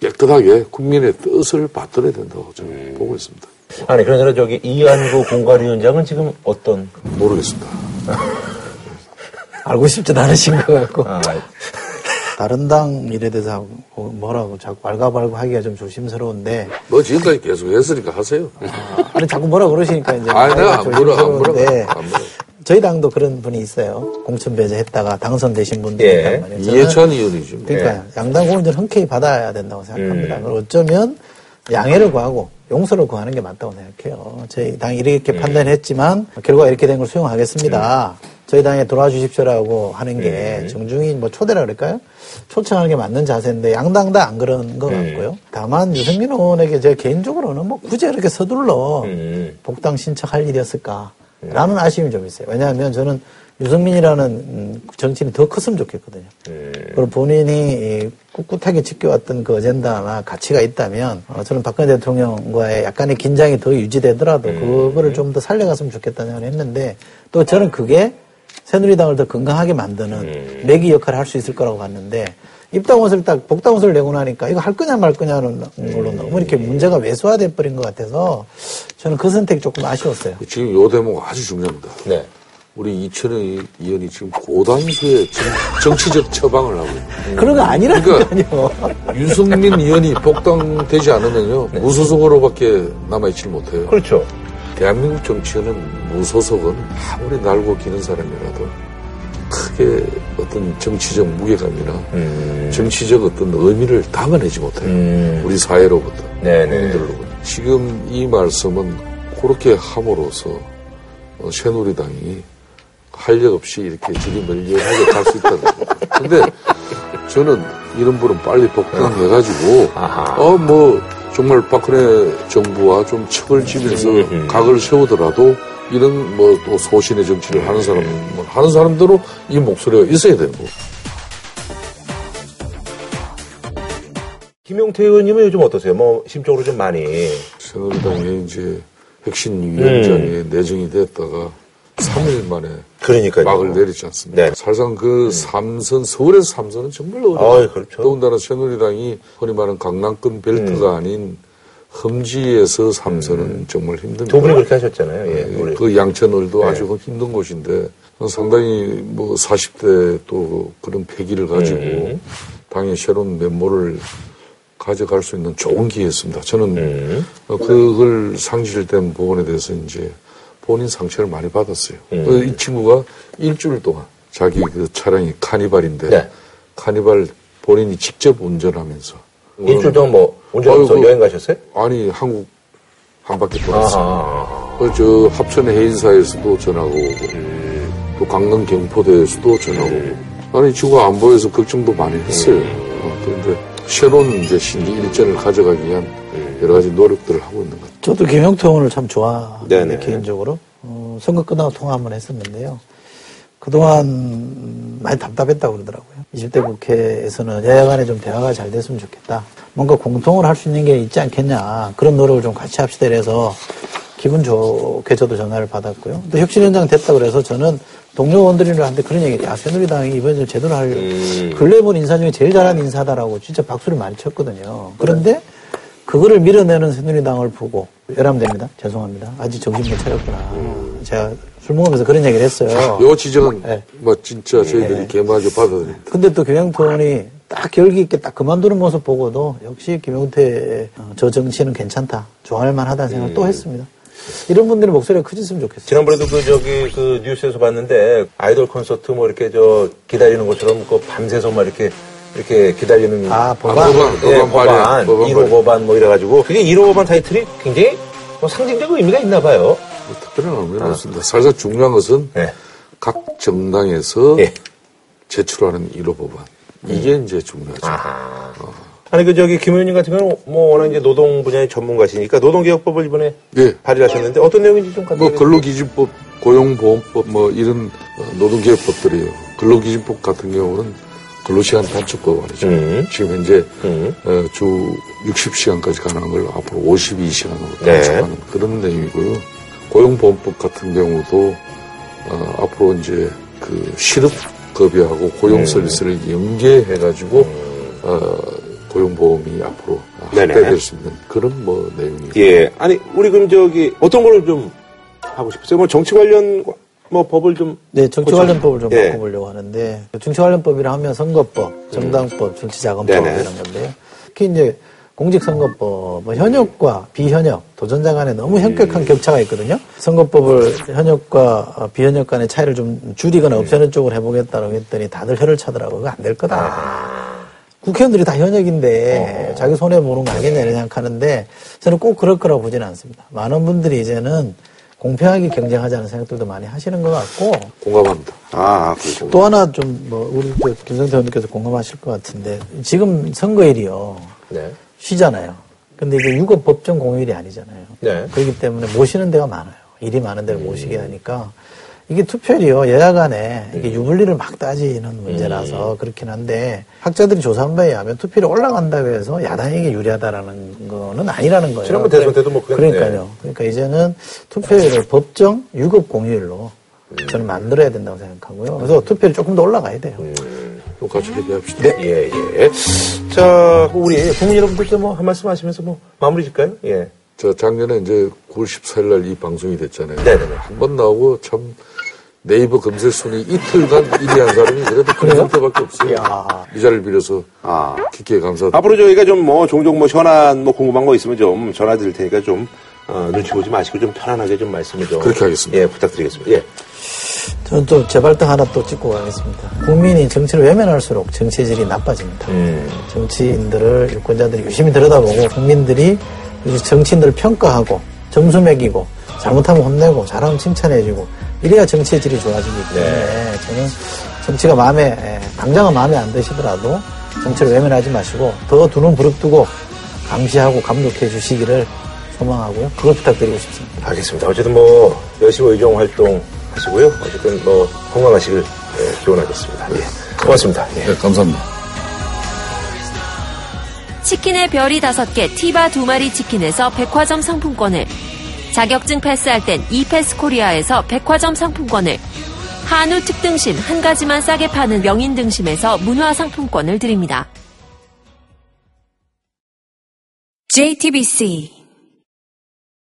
깨끗하게 국민의 뜻을 받들어야 된다고 저는 보고 있습니다. 아니 그러잖아 저기 이한구 공관위원장은 지금 어떤 모르겠습니다. 알고 싶진 않으신 것 같고. 아, 다른 당 일에 대해서 하고 뭐라고 자꾸 왈가왈부 하기가 좀 조심스러운데. 뭐 지금까지 계속 했으니까 하세요. 아 니, 자꾸 뭐라 그러시니까 이제. 아, 내가 안 물어, 안. 조심스러운데 안 물어. 저희 당도 그런 분이 있어요. 공천 배제했다가 당선되신 분들이 예. 있단 말이에요. 이해찬 의원이죠. 뭐. 그러니까 양당 공천을 흔쾌히 받아야 된다고 생각합니다. 음. 어쩌면 양해를 구하고 용서를 구하는 게 맞다고 생각해요. 저희 당이 이렇게 음. 판단했지만 결과 이렇게 된 걸 수용하겠습니다. 저희 당에 돌아와 주십시오라고 하는 게 음. 정중히 뭐 초대라 그럴까요? 초청하는 게 맞는 자세인데 양당 다 안 그런 것 음. 같고요. 다만 유승민 의원에게 제가 개인적으로는 뭐 굳이 이렇게 서둘러 음. 복당 신청할 일이었을까 라는 아쉬움이 좀 있어요. 왜냐하면 저는 유승민이라는 음, 정치인이 더 컸으면 좋겠거든요. 그리고 본인이 이 꿋꿋하게 지켜왔던 그 어젠다나 가치가 있다면 어, 저는 박근혜 대통령과의 약간의 긴장이 더 유지되더라도 그거를 좀 더 살려갔으면 좋겠다는 생각을 했는데 또 저는 그게 새누리당을 더 건강하게 만드는 매기 역할을 할 수 있을 거라고 봤는데 입당 원서를 딱 복당 원서를 내고 나니까 이거 할 거냐 말 거냐는 걸로 너무 이렇게 문제가 외소화돼 버린 것 같아서 저는 그 선택이 조금 아쉬웠어요. 지금 요 대목 아주 중요합니다. 네. 우리 이철현 의원이 지금 고단수의 정, 치적 처방을 하고 있는 그런 거 아니라니까요. 유승민 의원이 복당되지 않으면요 무소속으로밖에 남아있질 못해요. 그렇죠. 대한민국 정치인은 무소속은 아무리 날고 기는 사람이라도 크게 어떤 정치적 무게감이나 음. 정치적 어떤 의미를 담아내지 못해요. 음. 우리 사회로부터 네네. 국민들로부터. 지금 이 말씀은 그렇게 함으로써 어, 새누리당이 활력 없이 이렇게 지리멀리하게 갈 수 있다는 거죠. 근데 저는 이런 분은 빨리 복당해가지고. 어 뭐 정말 박근혜 정부와 좀 척을 지면서 음, 음. 각을 세우더라도 이런 뭐 또 소신의 정치를 하는 사람 뭐 하는 사람들은 이 목소리가 있어야 되는 거고. 김용태 의원님은 요즘 어떠세요? 뭐 심적으로 좀 많이 새누리당의 이제 핵심 위원장에 음. 내정이 됐다가 3일 만에 그러니까요. 막을 내리지 않습니까? 네. 사실상 그 삼선, 서울에서 삼선은 정말 어려워요. 그렇죠. 더군다나 새누리당이 흔히 말하는 강남권 벨트가 음. 아닌 험지에서 삼선은 정말 힘듭니다. 두 분이 그렇게 하셨잖아요. 예, 우리. 그 양천을도 네. 아주 힘든 곳인데 상당히 뭐 40대 또 그런 패기를 가지고 음. 당의 새로운 면모를 가져갈 수 있는 좋은 기회였습니다. 저는 음. 어, 그걸 상실된 부분에 대해서 이제 본인 상처를 많이 받았어요. 음. 그이 친구가 일주일 동안 자기 그 차량이 카니발인데 네. 카니발 본인이 직접 운전하면서 일주일 동안 뭐 운전하면서 여행 가셨어요? 아니 한국 한 바퀴 돌았어요. 아하. 그저 합천 해인사에서도 전화가 오고 또 강릉 경포대에서도 전화가 오고 아니 지구가 안 보여서 걱정도 많이 했어요. 어, 그런데 새로운 이제 신기 일전을 가져가기 위한 여러 가지 노력들을 하고 있는 것 같아요. 저도 김영태 의원을 참 좋아하는데 네네. 개인적으로 어, 선거 끝나고 통화 한번 했었는데요. 그동안 음, 많이 답답했다고 그러더라고요. 20대 국회에서는 여야 간에 좀 대화가 잘 됐으면 좋겠다. 뭔가 공통을 할 수 있는 게 있지 않겠냐. 그런 노력을 좀 같이 합시다. 이래서 기분 좋게 저도 전화를 받았고요. 또 혁신위원장 됐다 그래서 저는 동료 의원들한테 그런 얘기, 야, 새누리당이 이번에 좀 제대로 할, 근래 본 인사 중에 제일 잘한 인사다라고 진짜 박수를 많이 쳤거든요. 그런데 그거를 밀어내는 새누리당을 보고, 열람됩니다. 죄송합니다. 아직 정신 못 차렸구나. 제가 술 먹으면서 그런 얘기를 했어요. 요 지적은 네. 뭐 진짜 저희들이 개마저 받아들입니다. 근데 또 김영태 의원이 딱 결기 있게 딱 그만두는 모습 보고도 역시 김영태 어, 저 정치는 괜찮다. 좋아할 만하다는 생각을 또 했습니다. 이런 분들의 목소리가 커졌으면 좋겠어요. 지난번에도 그 저기 그 뉴스에서 봤는데 아이돌 콘서트 뭐 이렇게 저 기다리는 것처럼 그 밤새서 막 이렇게 이렇게 기다리는 아, 법안? 법안, 예, 법안 법안, 발의, 법안 1호 발의. 법안 뭐 이래가지고 그게 1호 법안 타이틀이 굉장히 뭐 상징적 의미가 있나 봐요. 뭐 특별한 의미는 없습니다. 사실 중요한 것은 네. 각 정당에서 예. 제출하는 1호 법안. 이게 이제 중요하죠. 아하. 아니 그 저기 김 의원님 같은 경우는 뭐 워낙 이제 노동 분야의 전문가시니까 노동개혁법을 이번에 예. 발의하셨는데 어떤 내용인지 좀 간단히 뭐 근로기준법, 고용보험법 뭐 이런 어, 노동개혁법들이에요. 근로기준법 같은 경우는 근로시간 단축법 말이죠. 음. 지금 현재 음. 어, 주 60시간까지 가능한 걸 앞으로 52시간으로 네. 단축하는 그런 내용이고요. 고용보험법 같은 경우도 어, 앞으로 이제 그 실업급여하고 고용 음. 서비스를 연계해가지고 어, 고용보험이 앞으로. 확대될 수 있는 그런 뭐 내용이에요. 예. 아니 우리 그럼 저기 어떤 거를 좀 하고 싶으세요? 뭐 정치 관련 뭐 법을 좀 네, 정치 고쳐- 관련법을 좀 예. 바꿔보려고 하는데 정치 관련법이라 하면 선거법, 정당법, 정치자금법 네네. 이런 건데요. 특히 이제 공직선거법, 뭐 현역과 비현역, 도전자 간에 너무 현격한 음. 격차가 있거든요. 선거법을 현역과 어, 비현역 간의 차이를 좀 음. 줄이거나 없애는 쪽으로 해보겠다고 했더니 다들 혀를 차더라고요. 그거 안 될 거다. 아. 국회의원들이 다 현역인데 어. 자기 손해 보는 거 아니겠냐 이런 생각하는데 저는 꼭 그럴 거라고 보지는 않습니다. 많은 분들이 이제는 공평하게 경쟁하자는 생각들도 많이 하시는 것 같고 공감합니다. 아, 그렇죠. 또 하나 좀 뭐 우리 저 김성태 의원님께서 공감하실 것 같은데 지금 선거일이요 네. 쉬잖아요. 근데 이게 유급 법정 공휴일이 아니잖아요. 네. 그렇기 때문에 모시는 데가 많아요. 일이 많은 데를 모시게 하니까 이게 투표율이요 여야 간에 이게 유불리를 막 따지는 문제라서 그렇긴 한데 학자들이 조사한 바에 의하면 투표율이 올라간다고 해서 야당에게 유리하다라는 거는 아니라는 거예요. 지난번 대선 때도 뭐 그랬- 그러니까요. 그러니까 이제는 투표율을 법정 유급 공휴일로 저는 만들어야 된다고 생각하고요. 그래서 투표율이 조금 더 올라가야 돼요. 똑같이 얘기합시다. 네, 예, 예. 자, 우리 국민 여러분들께 뭐 한 말씀 하시면서 뭐 마무리 질까요? 예. 저 작년에 이제 9월 14일 날 이 방송이 됐잖아요. 네네네. 한 번 나오고 참 네이버 검색 순위 이틀간 1위 한 사람이 그래도 김성태밖에 없어요. 야. 이 자리를 빌어서 아. 깊게 감사드립니다. 앞으로 저희가 좀 뭐 종종 뭐 현안 뭐 궁금한 거 있으면 좀 전화 드릴 테니까 좀 어, 눈치 보지 마시고 좀 편안하게 좀 말씀을 좀 그렇게 하겠습니다. 예, 부탁드리겠습니다. 예. 저는 또제 발등 하나 또 찍고 가겠습니다. 국민이 정치를 외면할수록 정치의 질이 나빠집니다. 음. 정치인들을 유권자들이 유심히 들여다보고 국민들이 이 정치인들을 평가하고 점수 매기고 잘못하면 혼내고 잘하면 칭찬해주고 이래야 정치의 질이 좋아지기 때문에 저는 정치가 마음에 에, 당장은 마음에 안 드시더라도 정치를 외면하지 마시고 더두눈 부릅뜨고 감시하고 감독해 주시기를 소망하고요. 그걸 부탁드리고 싶습니다. 알겠습니다. 어쨌든 뭐 열심히 의정 활동 하시고요. 어쨌든 뭐 건강하시길 예, 기원하겠습니다. 예. 고맙습니다. 예. 네, 감사합니다. 치킨의 별이 다섯 개 티바 두 마리 치킨에서 백화점 상품권을 자격증 패스할 땐 이패스 코리아에서 백화점 상품권을 한우 특등심 한 가지만 싸게 파는 명인 등심에서 문화 상품권을 드립니다. JTBC